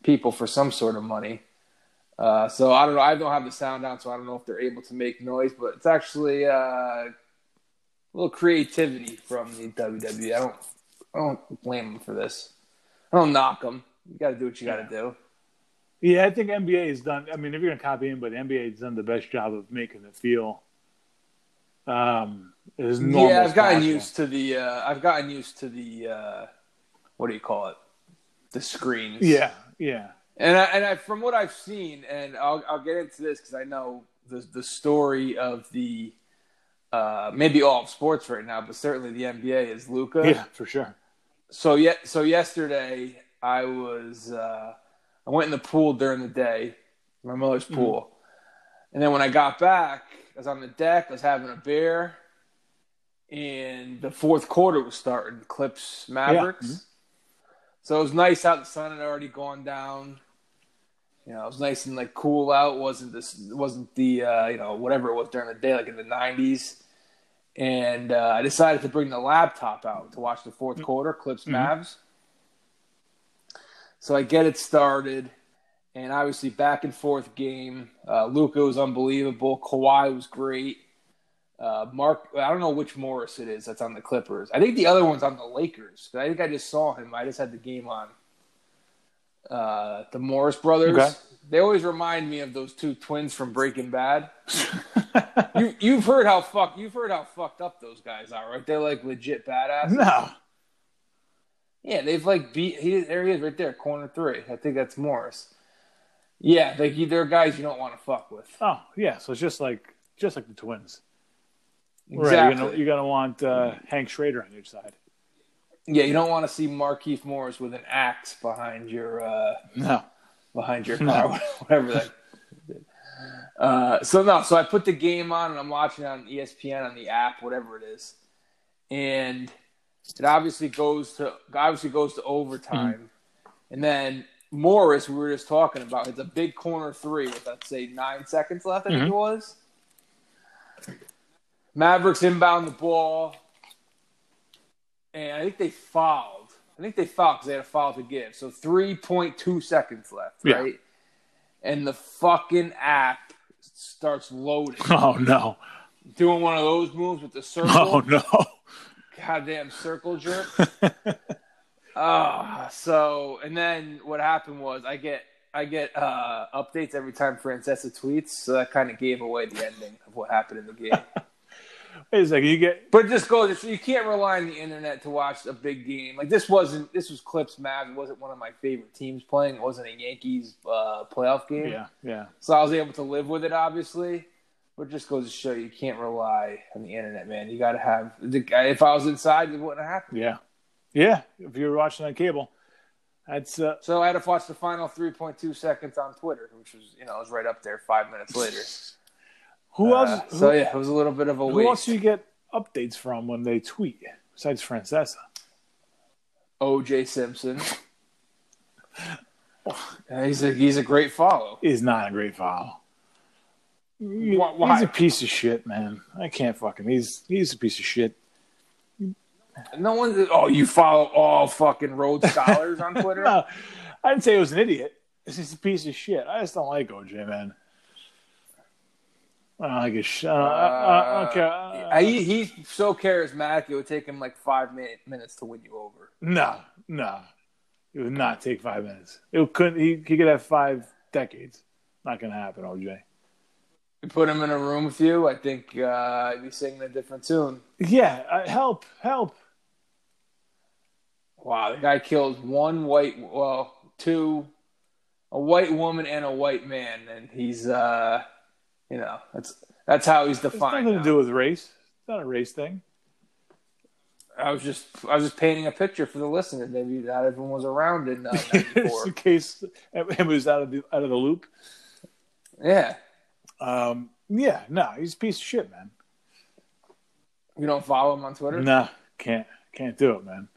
people for some sort of money. Uh, so I don't know. I don't have the sound on, so I don't know if they're able to make noise. But it's actually uh, a little creativity from the WWE. I don't I don't blame them for this. I don't knock them. You got to do what you got to do. yeah. I think NBA has done. I mean, if you're gonna copy him, but NBA has done the best job of making it feel. Um, as normal. yeah, I've gotten possible. used to the. Uh, I've gotten used to the. Uh, what do you call it? The screens. Yeah. Yeah. And I, and I, from what I've seen, and I'll I'll get into this because I know the the story of the uh, maybe all of sports right now, but certainly the NBA is Luka. Yeah. For sure. So yet, so yesterday I was uh, I went in the pool during the day, my mother's pool, and then when I got back, I was on the deck. I was having a beer, and the fourth quarter was starting. Clips Mavericks. Mhm. So it was nice out. The sun had already gone down. You know, it was nice and like cool out. Wasn't this? Wasn't the uh, you know whatever it was during the day, like in the nineties. And uh, I decided to bring the laptop out to watch the fourth quarter, Clips Mavs. So I get it started, and obviously back and forth game. Uh, Luka was unbelievable. Kawhi was great. Uh, Mark, I don't know which Morris it is that's on the Clippers. I think the other one's on the Lakers. I think I just saw him. I just had the game on. Uh, the Morris brothers. Okay. They always remind me of those two twins from Breaking Bad. you, you've heard how fuck you've heard how fucked up those guys are, right? They're like legit badass. no. Yeah, they've like beat. He there he is right there, corner three. I think that's Morris. Yeah, like they're guys you don't want to fuck with. Oh yeah. So it's just like just like the twins. Right. Exactly. You're gonna, you're gonna want uh, Hank Schrader on your side. Yeah, you don't want to see Markieff Morris with an axe behind your uh, No. behind your No. car, whatever that. Uh, so no, so I put the game on and I'm watching on ESPN on the app, whatever it is, and it obviously goes to obviously goes to overtime, and then Morris, we were just talking about, it's a big corner three with let's say nine seconds left. I think Mhm. it was. Mavericks inbound the ball, and I think they fouled. I think they fouled because they had a foul to give. So three point two seconds left, Yeah. right? And the fucking app starts loading, Oh no. doing one of those moves with the circle, Oh no. goddamn circle jerk. Ah, so and then what happened was I get I get uh, updates every time Francesa tweets, so that kind of gave away the ending of what happened in the game. Wait a second. You get But it just goes, you can't rely on the internet to watch a big game. Like this wasn't, this was Clips Mavs. It wasn't one of my favorite teams playing. It wasn't a Yankees uh, playoff game. yeah yeah. So I was able to live with it, obviously. But just goes to show you can't rely on the internet, man. You got to have the. If I was inside, it wouldn't have happened. Yeah. Yeah. If you were watching on cable. That's uh, So I had to watch the final 3.2 seconds on Twitter, which was, you know, it was right up there five minutes later. who Uh, else? so who, yeah, it was a little bit of a who wait. else do you get updates from when they tweet besides Francesa? OJ Simpson. He's a he's a great follow. He's not a great follow. He- Why-? He's a piece of shit, man. I can't fucking. He's he's a piece of shit. No one. Oh, you follow all fucking Rhodes scholars on Twitter? No, I didn't say he was an idiot. He's just a piece of shit. I just don't like OJ, man. I don't like his shit. I, I, I don't care. Uh, he, he's so charismatic. It would take him like five minute, minutes to win you over. No, no. It would not take five minutes. It couldn't. He, he could have five decades. Not gonna happen, OJ. You put him in a room with you, I think uh, he'd be singing a different tune. Yeah, uh, help, help. Wow, the guy kills one white, well, two, a white woman and a white man, and he's, uh, you know, that's that's how he's It's defined. nothing to do with race. It's not a race thing. I was just, I was just painting a picture for the listeners. Maybe not everyone was around in uh, Just '94. in case it was out of the out of the loop. yeah, Um, yeah, no, he's a piece of shit, man. you don't follow him on Twitter. Nah, can't can't do it, man.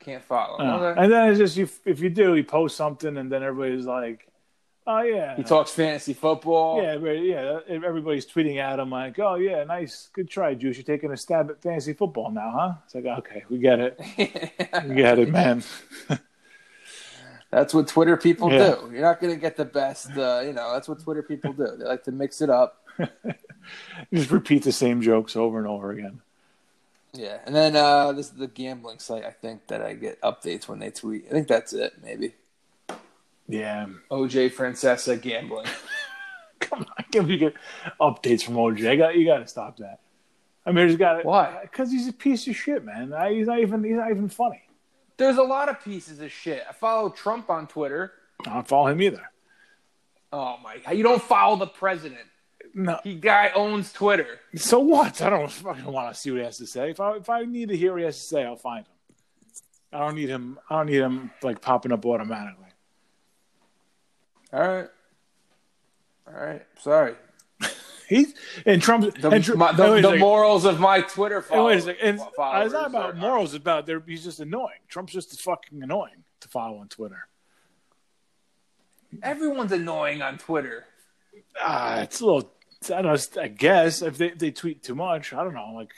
Can't follow. No. Okay. And then it's just you, if you do, he posts something, and then everybody's like, "Oh yeah, He talks fantasy football. yeah, but yeah." Everybody's tweeting at him like, "Oh yeah, nice, good try, Juice. You're taking a stab at fantasy football now, huh?" It's like, okay, we get it, we get it, man. That's what Twitter people Yeah. do. You're not going to get the best. Uh, you know, that's what Twitter people do. They like to mix it up. just repeat the same jokes over and over again. Yeah, and then uh, this is the gambling site. I think that I get updates when they tweet. I think that's it. Maybe Yeah, OJ Francesa gambling. come on, can we get updates from OJ? I got you. Got to stop that. I mean, he's got Why? Because he's a piece of shit, man. I, he's not even. He's not even funny. There's a lot of pieces of shit. I follow Trump on Twitter. I don't follow him either. Oh my! God, you don't follow the president. No. He guy owns Twitter. So what? I don't fucking want to see what he has to say. If I if I need to hear what he has to say, I'll find him. I don't need him. I don't need him like popping up automatically. All right. All right. Sorry. He's and Trump's The, and Tr- my, the, and wait a the morals of my Twitter followers. And followers it's not about morals. It's about there. He's just annoying. Trump's just fucking annoying to follow on Twitter. Everyone's annoying on Twitter. Ah, it's a little. I don't know. I guess if they, they tweet too much, I don't know. Like,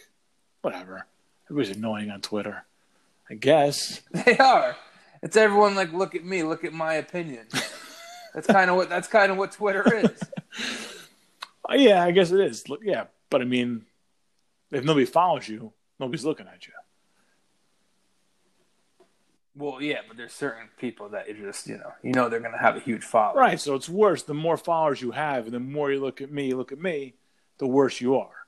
whatever. Everybody's annoying on Twitter. I guess. They are. It's everyone like, look at me, look at my opinion. that's kind of what that's kind of what Twitter is. Yeah, I guess it is. Look, yeah, but I mean, if nobody follows you, nobody's looking at you. Well, yeah, but there's certain people that you just, you know, you know they're gonna have a huge following. Right. So it's worse. The more followers you have, and the more you look at me, you look at me, the worse you are.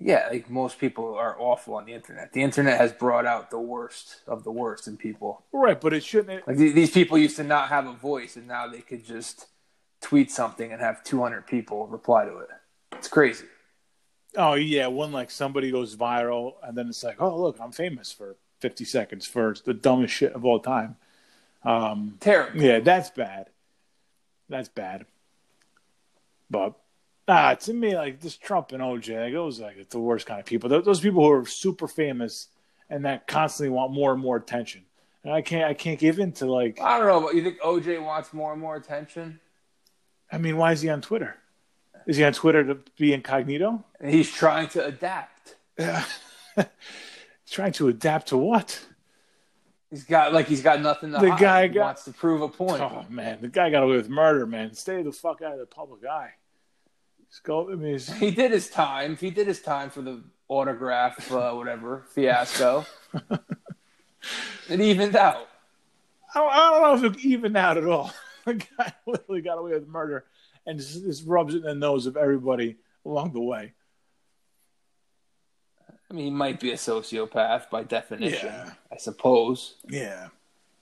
Yeah, like most people are awful on the internet. The internet has brought out the worst of the worst in people. Right. But it shouldn't. Like these people used to not have a voice, and now they could just tweet something and have 200 people reply to it. It's crazy. Oh yeah, when like somebody goes viral, and then it's like, oh look, I'm famous for 50 seconds for the dumbest shit of all time. Um, Terrible. yeah, that's bad. That's bad. But ah, to me, like this Trump and OJ, like, those are like the worst kind of people. Those those people who are super famous and that constantly want more and more attention. And I can't, I can't give in to like. I don't know, but you think OJ wants more and more attention? I mean, why is he on Twitter? Is he on Twitter to be incognito? And he's trying to adapt. He's trying to adapt to what? He's got like he's got nothing to The hide. guy got- wants to prove a point. Oh man, the guy got away with murder, man. Stay the fuck out of the public eye. Go. I mean, it's- He did his time. He did his time for the autograph, uh, whatever fiasco. it evened out. I don't, I don't know if it evened out at all. The guy literally got away with murder, and just, just rubs it in the nose of everybody along the way. I mean, he might be a sociopath by definition, Yeah. I suppose. Yeah,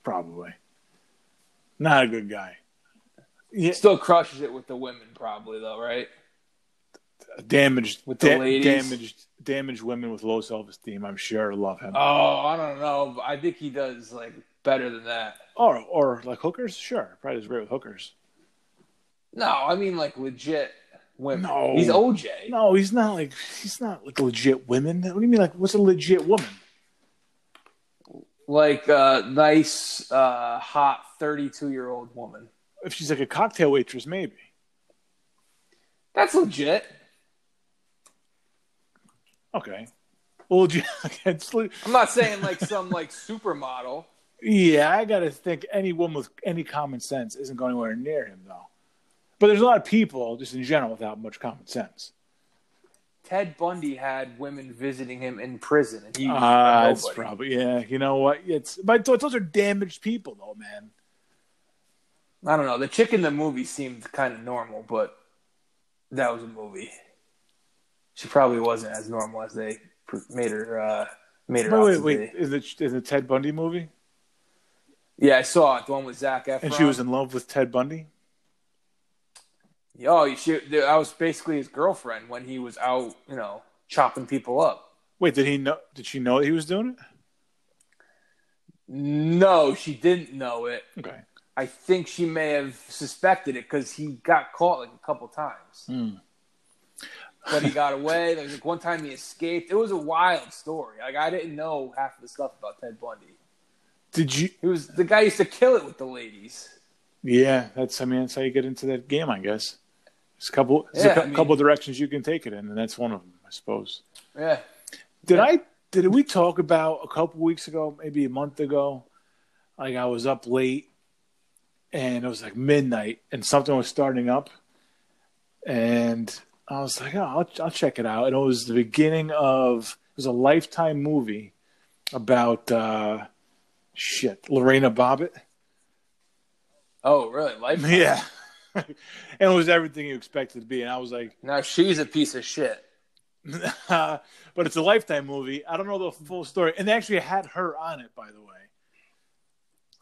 probably. Not a good guy. Yeah, Still crushes it with the women, probably though, right? Damaged With the da- ladies? damaged damaged women with low self esteem. I'm sure love him. Oh, I don't know. I think he does like better than that. or or like hookers, sure, probably does great with hookers. No, I mean like legit women. No. He's OJ. No, he's not like he's not like legit women. What do you mean? Like, what's a legit woman? Like a nice, uh, hot thirty-two-year-old woman. If she's like a cocktail waitress, maybe. That's legit. Okay. Well, le- I'm not saying like some like supermodel. yeah, I got to think any woman with any common sense isn't going anywhere near him, though. But there's a lot of people, just in general, without much common sense. Ted Bundy had women visiting him in prison, and he Ah, a it's probably yeah. You know what? It's but those are damaged people, though, man. I don't know. The chick in the movie seemed kind of normal, but that was a movie. She probably wasn't as normal as they made her uh, made her out Wait, wait, wait. Is it is the Ted Bundy movie? Yeah, I saw it. The one with Zac Efron. And she was in love with Ted Bundy. Oh, she, I was basically his girlfriend when he was out, you know, chopping people up. Wait, did he know? Did she know that he was doing it? No, she didn't know it. Okay. I think she may have suspected it because he got caught like a couple times. Hmm. But he got away. There was like one time he escaped. It was a wild story. Like I didn't know half of the stuff about Ted Bundy. Did you? He was the guy used to kill it with the ladies. Yeah, that's. I mean, that's how you get into that game, I guess. There's a couple. There's Yeah, a cou- I mean- couple directions you can take it in, and that's one of them, I suppose. Yeah. Did Yeah. I? Did we talk about a couple weeks ago, maybe a month ago? Like I was up late, and it was like midnight, and something was starting up, and I was like, "Oh, I'll, I'll check it out." And it was the beginning of it was a Lifetime movie about uh, shit Lorena Bobbitt. Oh, really? Life. Yeah, and it was everything you expected to be, and I was like, Now she's a piece of shit. but it's a Lifetime movie. I don't know the full story, and they actually had her on it, by the way.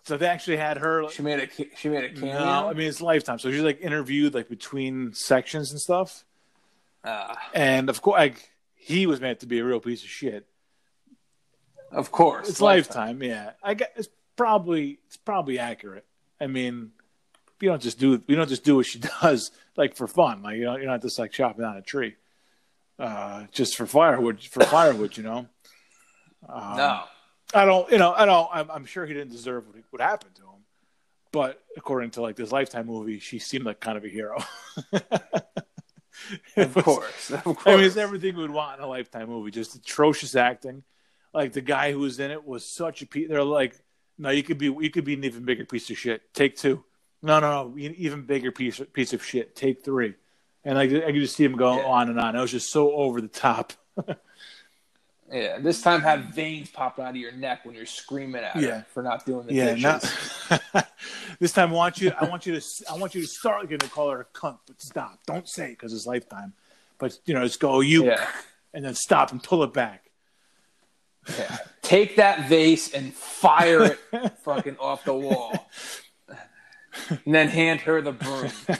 So they actually had her. She made a she made a cameo. No, I mean it's Lifetime, so she's like interviewed like between sections and stuff. Ah, And of course, like he was meant to be a real piece of shit. of course, It's Lifetime, yeah. I guess it's probably it's probably accurate. I mean, you don't just do you don't just do what she does like for fun. Like you know, you're not just like chopping down a tree, uh, just for firewood for firewood. You know. Um, No, I don't, you know, I don't. I'm, I'm sure he didn't deserve what, what happened to him, but according to like this Lifetime movie, she seemed like kind of a hero. of course, of course. I mean, it's everything we'd want in a Lifetime movie. Just atrocious acting. Like the guy who was in it was such a piece. They're like, no, you could be, you could be an even bigger piece of shit. Take two. No, no, no, even bigger piece piece of shit. Take three. And I, I could just see him go Yeah. on and on. It was just so over the top. Yeah, this time have veins popping out of your neck when you're screaming at Yeah. her for not doing the Yeah, dishes. not, this time I want you. I want you to. I want you to start going to call her a cunt, but stop. Don't say it because it's lifetime. But you know, just go oh, you, Yeah. and then stop and pull it back. yeah. Take that vase and fire it fucking off the wall. And then hand her the broom.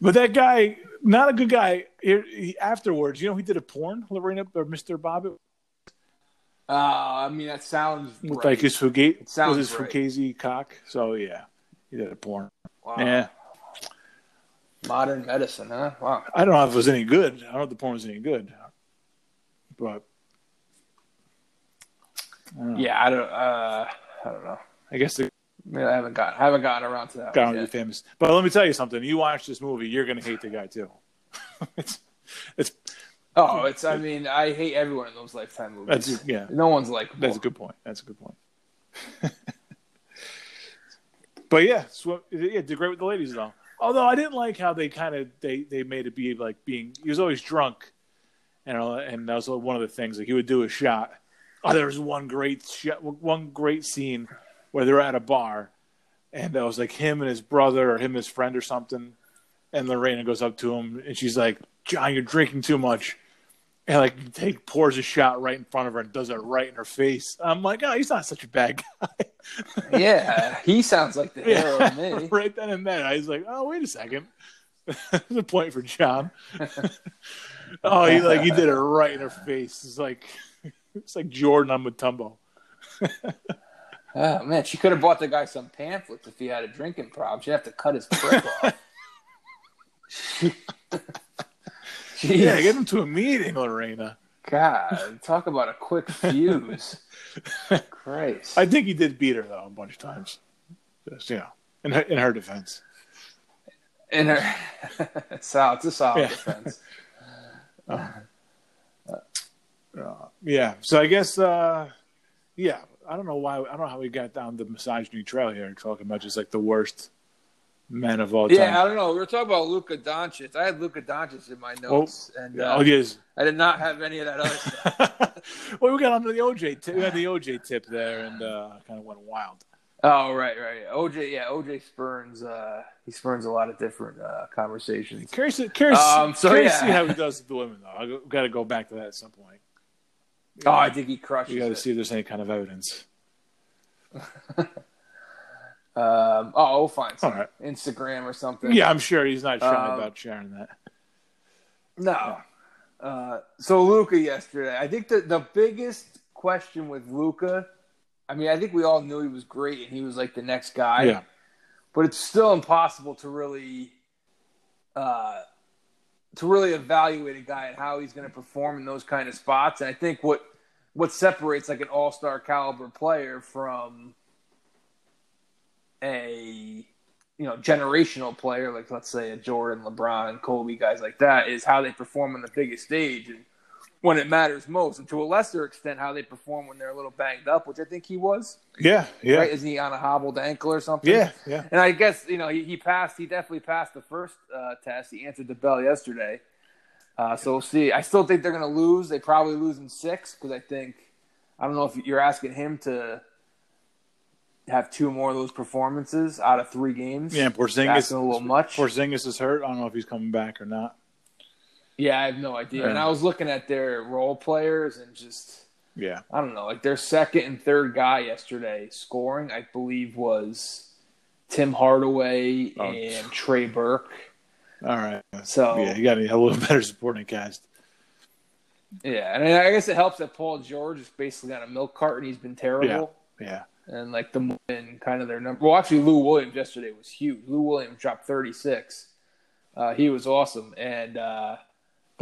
But that guy, not a good guy. He, he- afterwards, you know, he did a porn, Lorena or Mister Bobbitt, Uh, I mean, that sounds with right. like his fugazi, sounds with his right. fugazi cock. So yeah, he did a porn. Wow. Yeah, Modern medicine, huh? Wow. I don't know if it was any good. I don't know if the porn was any good, but I. Yeah, I don't. Uh, I don't know. I guess the I, I haven't got. I haven't gotten around to that. guy one be yet. famous. But let me tell you something. You watch this movie, you're going to hate the guy too. it's, it's Oh, it's. I mean, I hate everyone in those Lifetime movies. that's yeah. no one's like. That's a good point. That's a good point. but yeah, so, yeah, did great with the ladies though. Although I didn't like how they kind of they they made it be like being he was always drunk, know, and that was one of the things like he would do a shot. Oh, there was one great shot, one great scene where they're at a bar, and that was like him and his brother or him and his friend or something, and Lorena goes up to him and she's like, "John, you're drinking too much." and like he pours a shot right in front of her and does it right in her face. I'm like, oh, he's not such a bad guy. Yeah, he sounds like the hero yeah, to me. right then and there, I was like, oh, wait a second, the point for John. oh, he like he did it right in her face. It's like it's like Jordan on Mutombo. Oh man, she could have bought the guy some pamphlets if he had a drinking problem. She'd have to cut his prick off. yeah, get him to a meeting, Lorena. God, talk about a quick fuse. Christ. I think he did beat her though a bunch of times. Just you know, in her in her defense. In her, it's a solid yeah. defense. Uh, uh, yeah. So I guess, uh, yeah. I don't know why. I don't know how we got down the misogyny trail here, and talking about just like the worst men of all time. Yeah, I don't know. We were talking about Luka Doncic. I had Luka Doncic in my notes, oh, and uh, oh yes, I did not have any of that other stuff. well, we got onto the OJ. Tip. We had the OJ tip there, and uh, kind of went wild. Oh right, right. OJ, yeah, OJ spurns. Uh, he spurns a lot of different uh, conversations. Curious, curious, um, so curious yeah. to see how he does with the women, though. I got to go back to that at some point. Oh, I think he crushes. You got to see if there's any kind of evidence. Um, oh, we'll find some right. Instagram or something. Yeah, I'm sure he's not shy um, about sharing that. No. Uh, so Luka yesterday, I think the the biggest question with Luka, I mean, I think we all knew he was great and he was like the next guy. Yeah. But it's still impossible to really, uh, to really evaluate a guy and how he's going to perform in those kind of spots. And I think what what separates like an all star caliber player from a you know generational player like let's say a Jordan, LeBron, Kobe, guys like that is how they perform on the biggest stage and when it matters most, and to a lesser extent how they perform when they're a little banged up, which I think he was. Yeah, yeah. Right? Isn't he on a hobbled ankle or something? Yeah, yeah. And I guess you know he, he passed. He definitely passed the first uh, test. He answered the bell yesterday. Uh, so we'll see. I still think they're going to lose. They probably lose in six because I think I don't know if you're asking him to have two more of those performances out of three games. Yeah, Porzingis a little much. Porzingis is hurt. I don't know if he's coming back or not. Yeah, I have no idea. And I was looking at their role players and just yeah, I don't know. Like their second and third guy yesterday scoring, I believe, was Tim Hardaway oh. and Trey Burke. All right. So yeah, you got a little better supporting cast. Yeah, and I guess it helps that Paul George is basically on a milk carton. He's been terrible. Yeah. yeah and like the and kind of their number. Well, actually, Lou Williams yesterday was huge. Lou Williams dropped 36. Uh, he was awesome, and uh,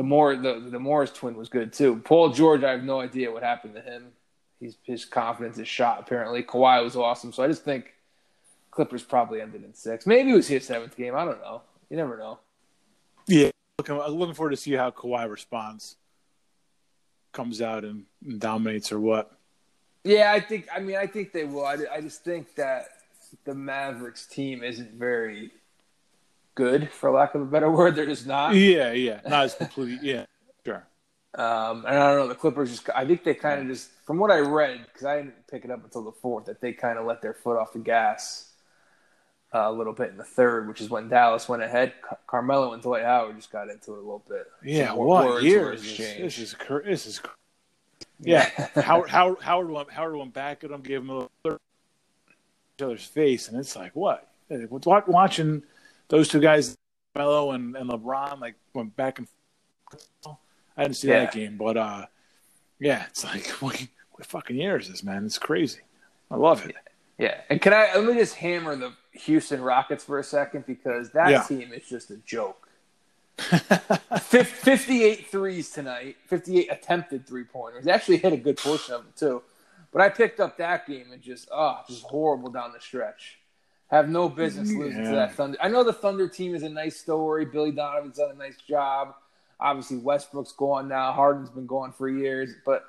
the more the the Morris twin was good too. Paul George, I have no idea what happened to him. He's his confidence is shot. Apparently, Kawhi was awesome. So I just think Clippers probably ended in six. Maybe it was his seventh game. I don't know. You never know. Yeah, looking looking forward to see how Kawhi responds. Comes out and, and dominates or what. Yeah, I think. I mean, I think they will. I, I just think that the Mavericks team isn't very good, for lack of a better word. They're just not. Yeah, yeah, not as complete. yeah, sure. Um, and I don't know. The Clippers just. I think they kind of just, from what I read, because I didn't pick it up until the fourth, that they kind of let their foot off the gas. Uh, a little bit in the third, which is when Dallas went ahead. Car- Carmelo and Dwight Howard just got into it a little bit. Yeah, what year is this? This is this is yeah, Howard, Howard, Howard went, Howard went back at him, gave him a third each other's face, and it's like what? Watching those two guys, Melo and, and LeBron, like went back and. Forth. I didn't see yeah. that game, but uh, yeah, it's like what, what fucking year is this, man? It's crazy. I love it. Yeah, and can I let me just hammer the Houston Rockets for a second because that yeah. team is just a joke. 58 threes tonight, 58 attempted three pointers. They Actually hit a good portion of them too. But I picked up that game and just oh, just horrible down the stretch. Have no business losing yeah. to that Thunder. I know the Thunder team is a nice story. Billy Donovan's done a nice job. Obviously Westbrook's gone now. Harden's been gone for years. But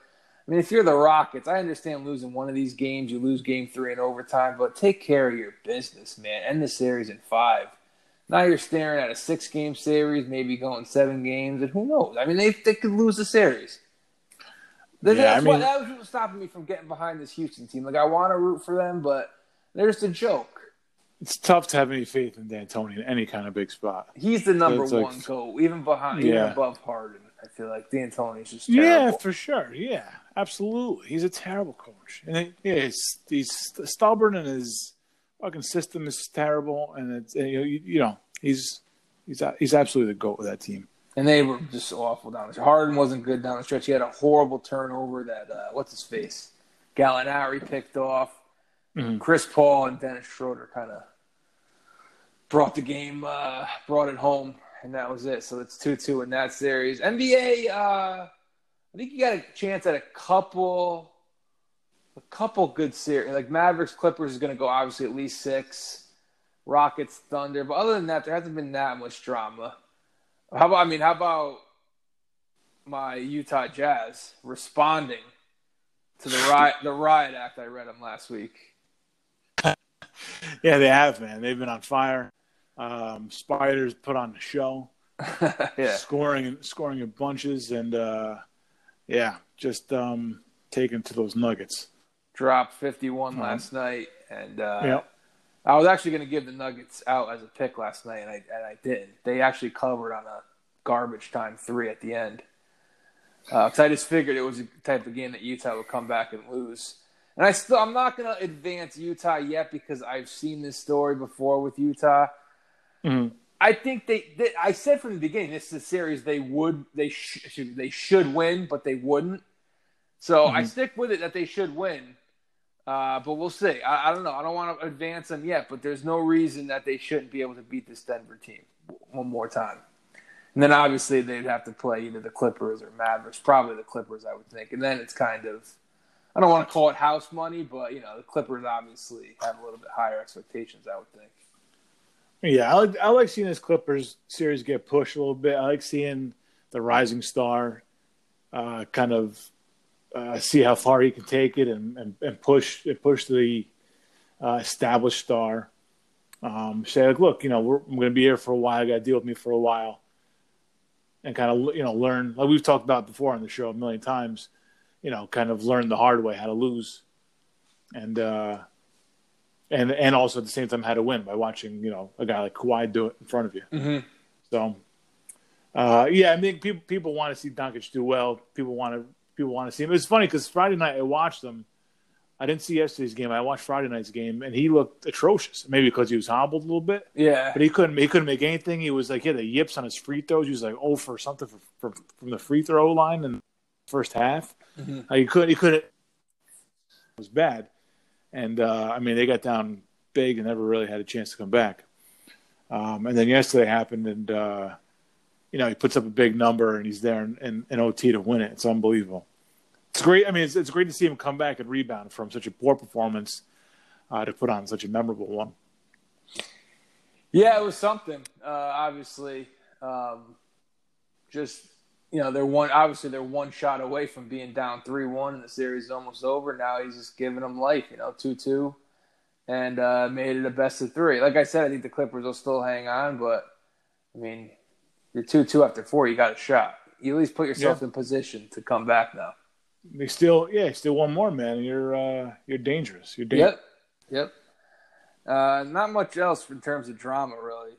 I mean, if you're the Rockets, I understand losing one of these games. You lose game three in overtime, but take care of your business, man. End the series in five. Now you're staring at a six game series, maybe going seven games, and who knows? I mean, they, they could lose the series. yeah, that's I mean, what, that was what was stopping me from getting behind this Houston team. Like, I want to root for them, but they're just a joke. It's tough to have any faith in D'Antoni in any kind of big spot. He's the number so one like, goal, even behind, yeah. even above Harden. I feel like D'Antoni's just terrible. yeah, for sure. Yeah, absolutely. He's a terrible coach, and yeah, he's, he's stubborn and his fucking system is terrible, and it's you know, you, you know he's He's he's absolutely the goat with that team. And they were just awful down the stretch. Harden wasn't good down the stretch. He had a horrible turnover that uh, what's his face, Gallinari picked off. Mm-hmm. Chris Paul and Dennis Schroeder kind of brought the game, uh, brought it home, and that was it. So it's two two in that series. NBA, uh, I think you got a chance at a couple, a couple good series. Like Mavericks Clippers is going to go obviously at least six. Rockets Thunder, but other than that, there hasn't been that much drama. How about I mean, how about my Utah Jazz responding to the riot the riot act I read them last week? yeah, they have, man. They've been on fire. Um, Spiders put on a show, yeah, scoring scoring in bunches, and uh, yeah, just um, taking to those Nuggets. Dropped fifty one uh-huh. last night, and uh, yep. I was actually going to give the Nuggets out as a pick last night, and I and I did. They actually covered on a garbage time three at the end. Because uh, I just figured it was a type of game that Utah would come back and lose. And I still, I'm not going to advance Utah yet because I've seen this story before with Utah. Mm-hmm. I think they, they, I said from the beginning, this is a series they would, they should, they should win, but they wouldn't. So mm-hmm. I stick with it that they should win. Uh, but we'll see. I, I, don't know. I don't want to advance them yet, but there's no reason that they shouldn't be able to beat this Denver team one more time. And then obviously they'd have to play either the Clippers or Mavericks, probably the Clippers, I would think. And then it's kind of, I don't want to call it house money, but you know the Clippers obviously have a little bit higher expectations, I would think. Yeah, I like, I like seeing this Clippers series get pushed a little bit. I like seeing the rising star uh, kind of uh, see how far he can take it and, and, and push push the uh, established star. Um, say like, look, you know, I'm going to be here for a while. Got to deal with me for a while and kind of you know learn like we've talked about before on the show a million times you know kind of learn the hard way how to lose and uh and and also at the same time how to win by watching you know a guy like Kawhi do it in front of you mm-hmm. so uh yeah I mean people people want to see Doncic do well people want to people want to see him it's funny because Friday night I watched them I didn't see yesterday's game. I watched Friday night's game, and he looked atrocious. Maybe because he was hobbled a little bit. Yeah, but he couldn't. He couldn't make anything. He was like he had the yips on his free throws. He was like oh for something for, for, from the free throw line in the first half. Mm-hmm. Like he couldn't. He couldn't. It was bad, and uh, I mean they got down big and never really had a chance to come back. Um, and then yesterday happened, and uh, you know he puts up a big number, and he's there in, in, in OT to win it. It's unbelievable it's great. I mean, it's, it's great to see him come back and rebound from such a poor performance uh, to put on such a memorable one. Yeah, it was something. Uh, obviously, um, just you know, they're one. Obviously, they're one shot away from being down three one, and the series is almost over. Now he's just giving them life. You know, two two, and uh, made it a best of three. Like I said, I think the Clippers will still hang on, but I mean, you're two two after four. You got a shot. You at least put yourself yeah. in position to come back now. They still, yeah, still one more, man. You're uh, you're dangerous. You're dangerous. Yep, yep. Uh, not much else in terms of drama, really.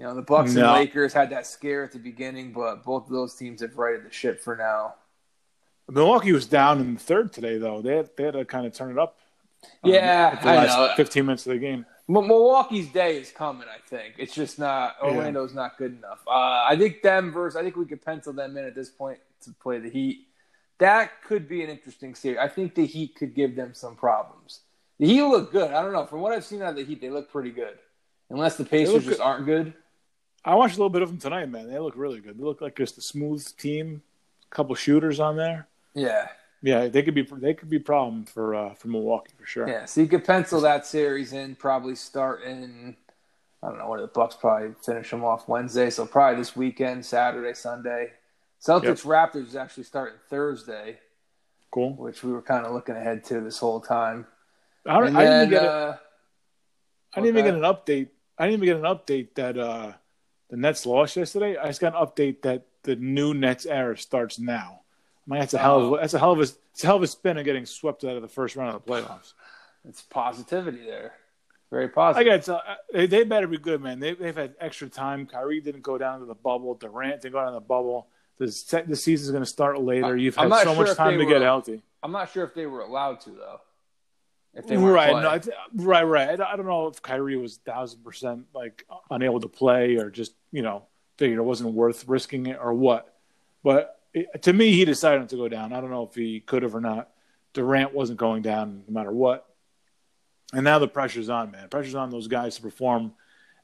You know, the Bucks no. and Lakers had that scare at the beginning, but both of those teams have righted the ship for now. Milwaukee was down in the third today, though. They had, they had to kind of turn it up. Um, yeah, um, I know. Fifteen minutes of the game. Milwaukee's day is coming. I think it's just not Orlando's yeah. not good enough. Uh, I think Denver's. I think we could pencil them in at this point to play the Heat that could be an interesting series. I think the Heat could give them some problems. The Heat look good. I don't know. From what I've seen out of the Heat, they look pretty good. Unless the Pacers just aren't good. I watched a little bit of them tonight, man. They look really good. They look like just a smooth team. A couple shooters on there. Yeah. Yeah, they could be they could be problem for uh, for Milwaukee for sure. Yeah, so you could pencil that series in. Probably start in. I don't know. What the Bucks probably finish them off Wednesday, so probably this weekend, Saturday, Sunday. Celtics yep. Raptors is actually starting Thursday. Cool. Which we were kind of looking ahead to this whole time. I, I didn't even get, uh, I didn't even get an update. I didn't even get an update that uh, the Nets lost yesterday. I just got an update that the new Nets era starts now. I mean, that's a hell of a, that's a hell of a it's a hell of a spin of getting swept out of the first round of the playoffs. It's positivity there. Very positive. I got uh, they, they better be good, man. They, they've had extra time. Kyrie didn't go down to the bubble. Durant didn't go down to the bubble the the season's going to start later. You've had so sure much time to were, get healthy. I'm not sure if they were allowed to though. If they right, no, right, right. I don't know if Kyrie was thousand percent like unable to play or just you know, figured it wasn't worth risking it or what. But it, to me, he decided to go down. I don't know if he could have or not. Durant wasn't going down no matter what. And now the pressure's on, man. Pressure's on those guys to perform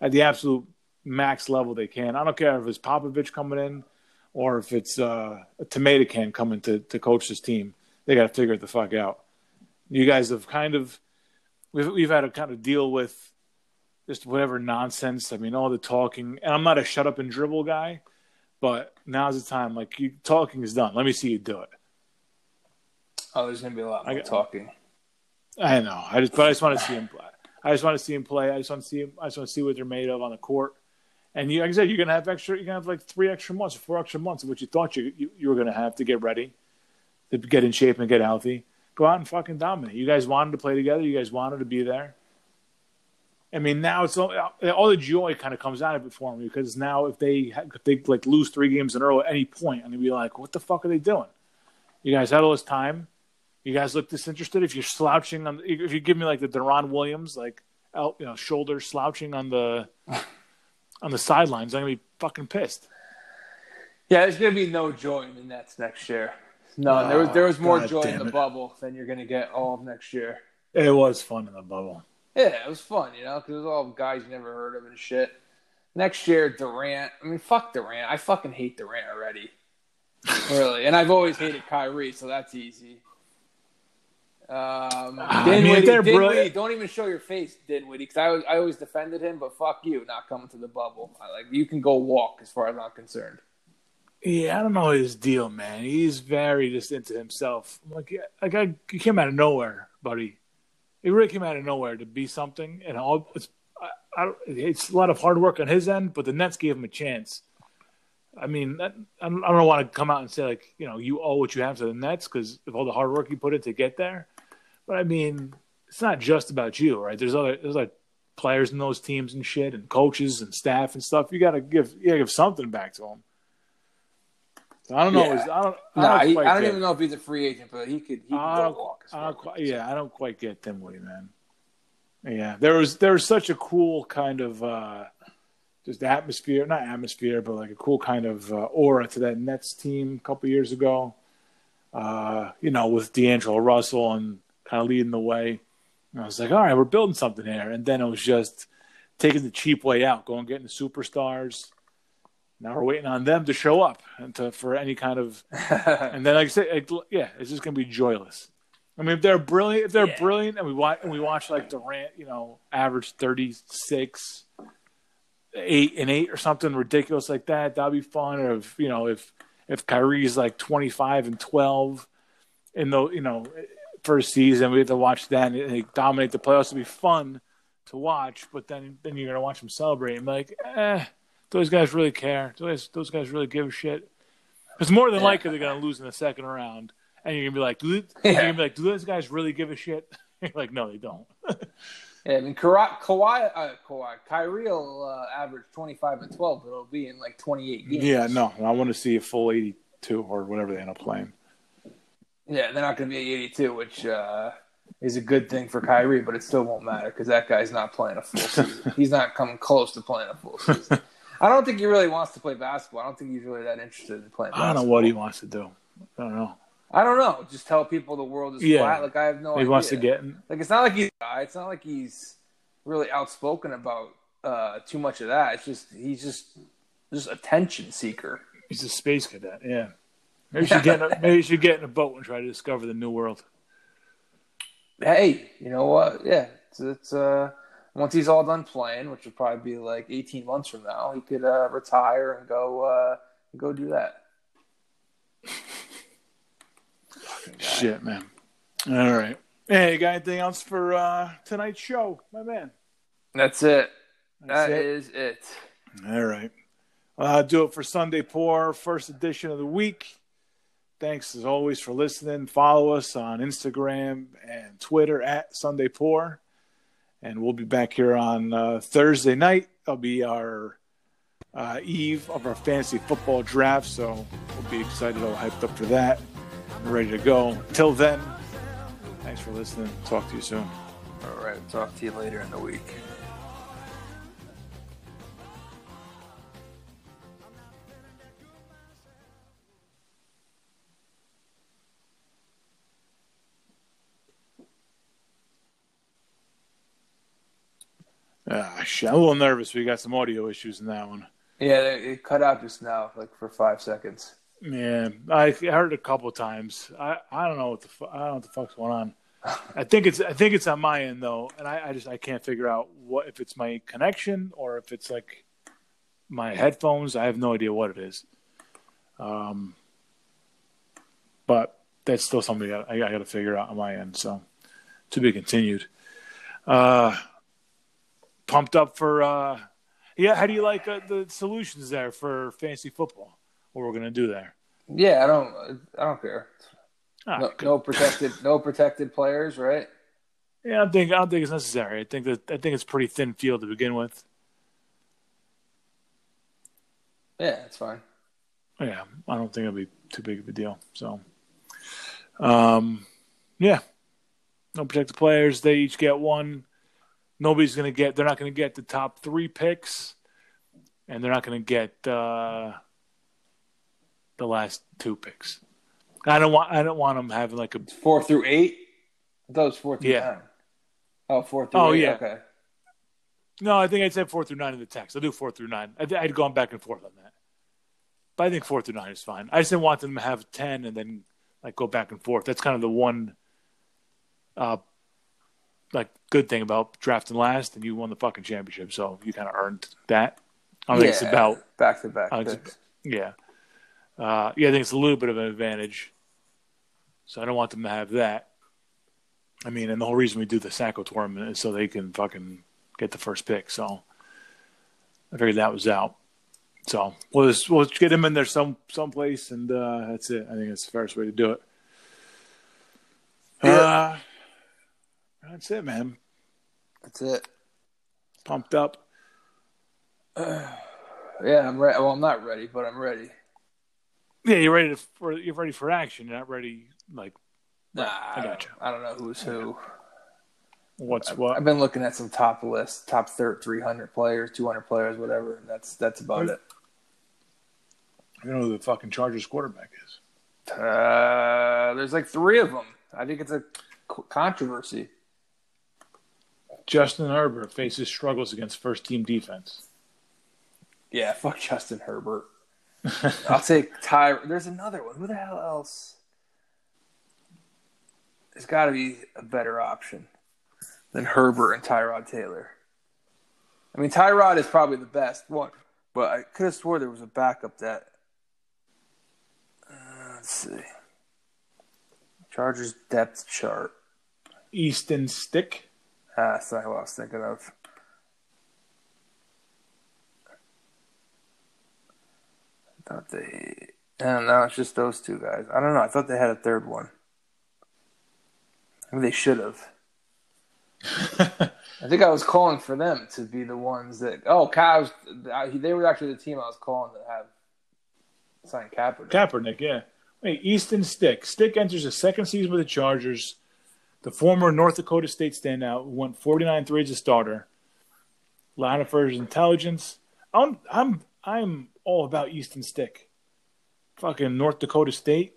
at the absolute max level they can. I don't care if it's Popovich coming in or if it's uh, a tomato can coming to, to coach this team. They got to figure it the fuck out. You guys have kind of we've we've had to kind of deal with just whatever nonsense. I mean, all the talking, and I'm not a shut up and dribble guy, but now's the time. Like, you, talking is done. Let me see you do it. Oh, there's gonna be a lot more I- talking. I know. I just, but I just want to see him play. I just want to see him play. I just want to see him. I just want to see what they're made of on the court. And you, like I said, you're gonna have extra. You're gonna have like three extra months, or four extra months of what you thought you you, you were gonna have to get ready, to get in shape and get healthy. Go out and fucking dominate. You guys wanted to play together. You guys wanted to be there. I mean, now it's all, uh, all the joy kind of comes out of it for me because now if they if they like lose three games in a row at any point, I'm gonna be like, what the fuck are they doing? You guys had all this time. You guys look disinterested. If you're slouching on, if you give me like the Deron Williams, like out, you know, shoulder slouching on the on the sidelines, I'm gonna be fucking pissed. Yeah, there's gonna be no joy in the Nets next year. No, there was there was more God joy in the it. bubble than you're gonna get all of next year. It was fun in the bubble. Yeah, it was fun, you know, because it was all guys you never heard of and shit. Next year, Durant. I mean, fuck Durant. I fucking hate Durant already. really, and I've always hated Kyrie, so that's easy. Um, I mean, Dinwiddie, they're Dinwiddie, don't even show your face, Dinwiddie, because I, was- I always defended him, but fuck you, not coming to the bubble. I, like you can go walk, as far as I'm concerned. Yeah, I don't know his deal, man. He's very just into himself. I'm like, yeah, like I, he came out of nowhere, buddy. He really came out of nowhere to be something, and all it's, I, I, it's a lot of hard work on his end, but the Nets gave him a chance. I mean, that, I don't, I don't want to come out and say like, you know, you owe what you have to the Nets because of all the hard work you put in to get there. But I mean, it's not just about you, right? There's other there's like players in those teams and shit, and coaches and staff and stuff. You gotta give you gotta give something back to them. I don't know. Yeah. is- I don't. I Nah, don't, he, I don't even know if he's a free agent, but he could he could I don't, walk. I don't quite, yeah, I don't quite get Dinwiddie, man. Yeah, there was there was such a cool kind of uh, just atmosphere, not atmosphere, but like a cool kind of uh, aura to that Nets team a couple years ago. Uh, you know, with D'Angelo Russell and kind of leading the way. And I was like, all right, we're building something here. And then it was just taking the cheap way out, going getting the superstars. Now we're waiting on them to show up and to for any kind of and then, like I it, yeah, it's just gonna be joyless. I mean, if they're brilliant, if they're Yeah. brilliant, and we watch and we watch like Durant, you know, average thirty six, eight and eight or something ridiculous like that, that'd be fun. Or if you know, if if Kyrie's like twenty five and twelve in the you know first season, we have to watch that and they dominate the playoffs. It'd be fun to watch, but then then you're gonna watch them celebrate and be like, eh, those guys really care. Those those guys really give a shit. Because more than Yeah. likely they're gonna lose in the second round, and you're gonna be like, do, Yeah. you're gonna be like, do those guys really give a shit? you're like, no, they don't. Yeah, I mean, Kawhi, Kawhi, uh, Kawhi Kyrie will uh, average 25 and 12, but it'll be in like 28 games. yeah, no, I want to see a full 82 or whatever they end up playing. Yeah, they're not going to be at 82, which uh, is a good thing for Kyrie, but it still won't matter because that guy's not playing a full season. he's not coming close to playing a full season. I don't think he really wants to play basketball. I don't think he's really that interested in playing Basketball. I don't know what he wants to do. I don't know. I don't know. Just tell people the world is Yeah. flat. Like, I have no he idea. wants to get. Like it's not like he's it's not like he's really outspoken about uh, too much of that. It's just he's just just attention seeker. He's a space cadet. Yeah. Maybe you should get. In a, maybe you should get in a boat and try to discover the new world. Hey, you know what? Yeah, it's, it's uh once he's all done playing, which would probably be like eighteen months from now, he could uh, retire and go uh, go do that. Shit, man. All right. Hey, you got anything else for uh, tonight's show, my man? That's it. That's That it? is it. All right. Uh, do it for Sunday Pour, first edition of the week. Thanks as always for listening. Follow us on Instagram and Twitter at Sunday Pour. And we'll be back here on uh, Thursday night. That'll be our uh, eve of our fantasy football draft. So we'll be excited, all hyped up for that. We're ready to go. Till then, thanks for listening. Talk to you soon. All right. Talk to you later in the week. Ah, shit. I'm a little nervous. We got some audio issues in that one. Yeah, it it cut out just now, like for five seconds. Yeah, I heard it a couple times. I, I don't know what the fu- I don't know what the fuck's going on. I think it's I think it's on my end though, and I, I just I can't figure out what if it's my connection or if it's like my headphones. I have no idea what it is. Um, but that's still something I, I got to figure out on my end. So to be continued. Uh, pumped up for uh, yeah. How do you like uh, the solutions there for fantasy football? What we're gonna do there? Yeah, I don't, I don't care. Ah, No, no protected, no protected players, right? Yeah, I think I don't think it's necessary. I think that I think it's pretty thin field to begin with. Yeah, it's fine. Yeah, I don't think it'll be too big of a deal. So, um, yeah, no protected players. They each get one. Nobody's gonna get. They're not gonna get the top three picks, and they're not gonna get uh, the last two picks. I don't want. I don't want them having like a. It's four through eight. I was four through Yeah. nine. Oh, four through Oh, eight. yeah. Okay. No, I think I'd said four through nine in the text. I'll do four through nine. I, I'd gone back and forth on that, but I think four through nine is fine. I just didn't want them to have ten and then like go back and forth. That's kind of the one, uh, good thing about drafting last, and you won the fucking championship, so you kind of earned that. I don't think it's about back to back I think picks. it's- yeah, uh, yeah. I think it's a little bit of an advantage, so I don't want them to have that. I mean, and the whole reason we do the Sacko tournament is so they can fucking get the first pick. So I figured that was out. So we'll just, we'll get him in there some someplace, and uh, that's it. I think that's the fairest way to do it. Yeah. Uh, that's it, man. That's it. Pumped up. Yeah, I'm ready. Well, I'm not ready, but I'm ready. Yeah, you're ready to, for you're ready for action. You're not ready like Nah, I I, don't. I don't know who's who. what's I've, what. I've been looking at some top lists, top thir- 300 players, 200 players, whatever. And that's that's about it. I don't know who the fucking Chargers quarterback is. Uh, there's like three of them. I think it's a controversy. Justin Herbert faces struggles against first team defense. Yeah, fuck Justin Herbert. I'll take Ty. There's another one. Who the hell else? There's got to be a better option than Herbert and Tyrod Taylor. I mean, Tyrod is probably the best one, but I could have swore there was a backup that. Uh, let's see. Chargers depth chart. Easton Stick. Ah, that's not who I was thinking of. I thought they. I don't. It's just those two guys. I don't know. I thought they had a third one. Maybe they should have. I think I was calling for them to be the ones that. Oh, Cavs. They were actually the team I was calling to have sign Kaepernick. Kaepernick, yeah. Wait, Easton Stick. Stick enters his second season with the Chargers. The former North Dakota State standout who went 49 3 as a starter. Line of first intelligence. I'm I'm I'm all about Easton Stick. Fucking North Dakota State.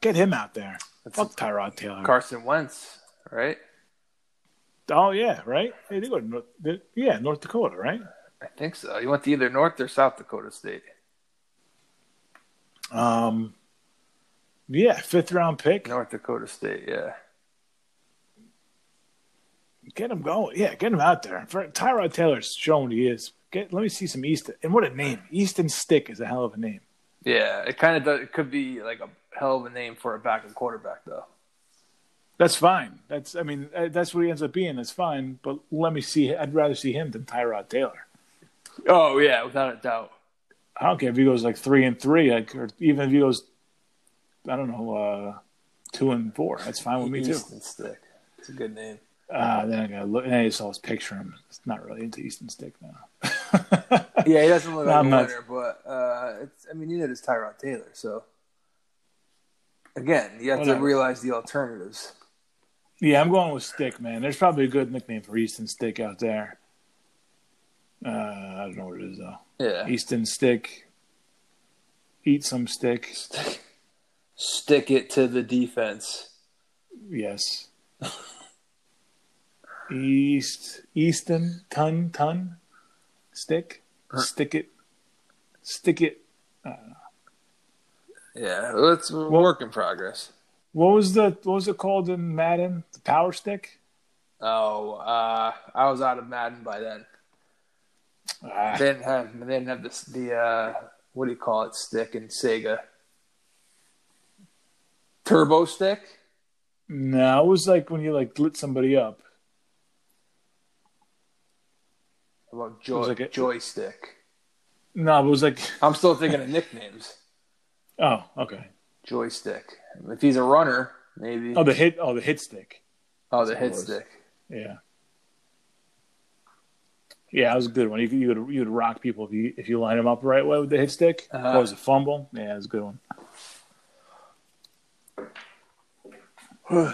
Get him out there. That's Fuck Tyrod Taylor. Carson Wentz, right? oh yeah, right? Hey, they go to North, they- yeah, North Dakota, right? I think so. You went to either North or South Dakota State. Um, yeah, fifth round pick. North Dakota State, yeah. Get him going. Yeah, get him out there. For, Tyrod Taylor's showing he is. Get, let me see some Easton. And what a name. Easton Stick is a hell of a name. Yeah, it kind of does. It could be like a hell of a name for a backup quarterback, though. That's fine. That's I mean uh, that's what he ends up being. That's fine. But let me see. I'd rather see him than Tyrod Taylor. Oh yeah, without a doubt. I don't care if he goes like three and three, like, or even if he goes, I don't know, uh, two and four. That's fine with me too. Easton Stick. It's a good name. Uh, then I gotta look. Then I saw his picture. I'm it's not really into Easton Stick now. Yeah, he doesn't look like a not- winner, but uh, it's. I mean, you know, does Tyrod Taylor. So again, you have to realize the alternatives. Yeah, I'm going with Stick, man. There's probably a good nickname for Easton Stick out there. Uh, I don't know what it is though. Yeah, Easton Stick. Eat some stick. stick it to the defense. Yes. East Easton ton ton stick stick it stick it. Yeah, it's a work in progress. What was the what was it called in Madden? The power stick. Oh, uh, I was out of Madden by then. Ah, They didn't have they didn't have this the uh, what do you call it stick in Sega? Turbo stick. no, it was like when you like lit somebody up. How about joy, like a- joystick? No, it was like I'm still thinking of nicknames. oh okay. Joystick. If he's a runner, maybe. Oh the hit oh the hit stick. Oh, the That's what it hit stick. Yeah. Yeah, that was a good one. You could you would you would rock people if you if you line them up the right way with the hit stick. Uh-huh. Was a fumble? Yeah, it was a good one. All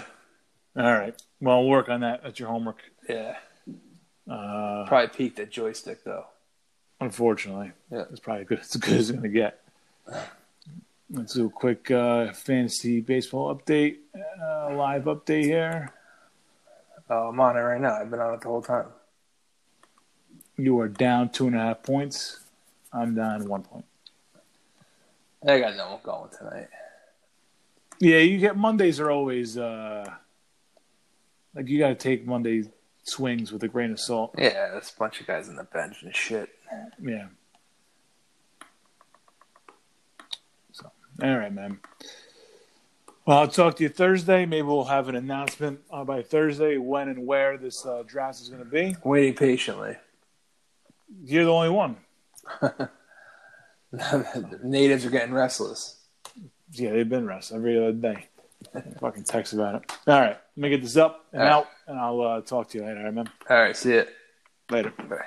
right. Well, I'll work on that. That's your homework. Yeah, Uh, probably peaked at joystick though. unfortunately, Yeah. it's probably good. It's as good as it's gonna get. Let's do a quick uh, fantasy baseball update, uh, live update here. Oh, I'm on it right now. I've been on it the whole time. You are down two and a half points. I'm down one point. I got no one going tonight. Yeah, you get Mondays are always uh, like you got to take Monday swings with a grain of salt. Yeah, there's a bunch of guys on the bench and shit. Yeah. So, all right, man. Well, I'll talk to you Thursday. Maybe we'll have an announcement uh, by Thursday when and where this uh, draft is going to be. Waiting patiently. You're the only one. the natives are getting restless. Yeah, they've been rest every other day. Fucking text about it. All right, let me get this up and All right. out, and I'll uh, talk to you later. All right, man. All right, see it. Later. Bye.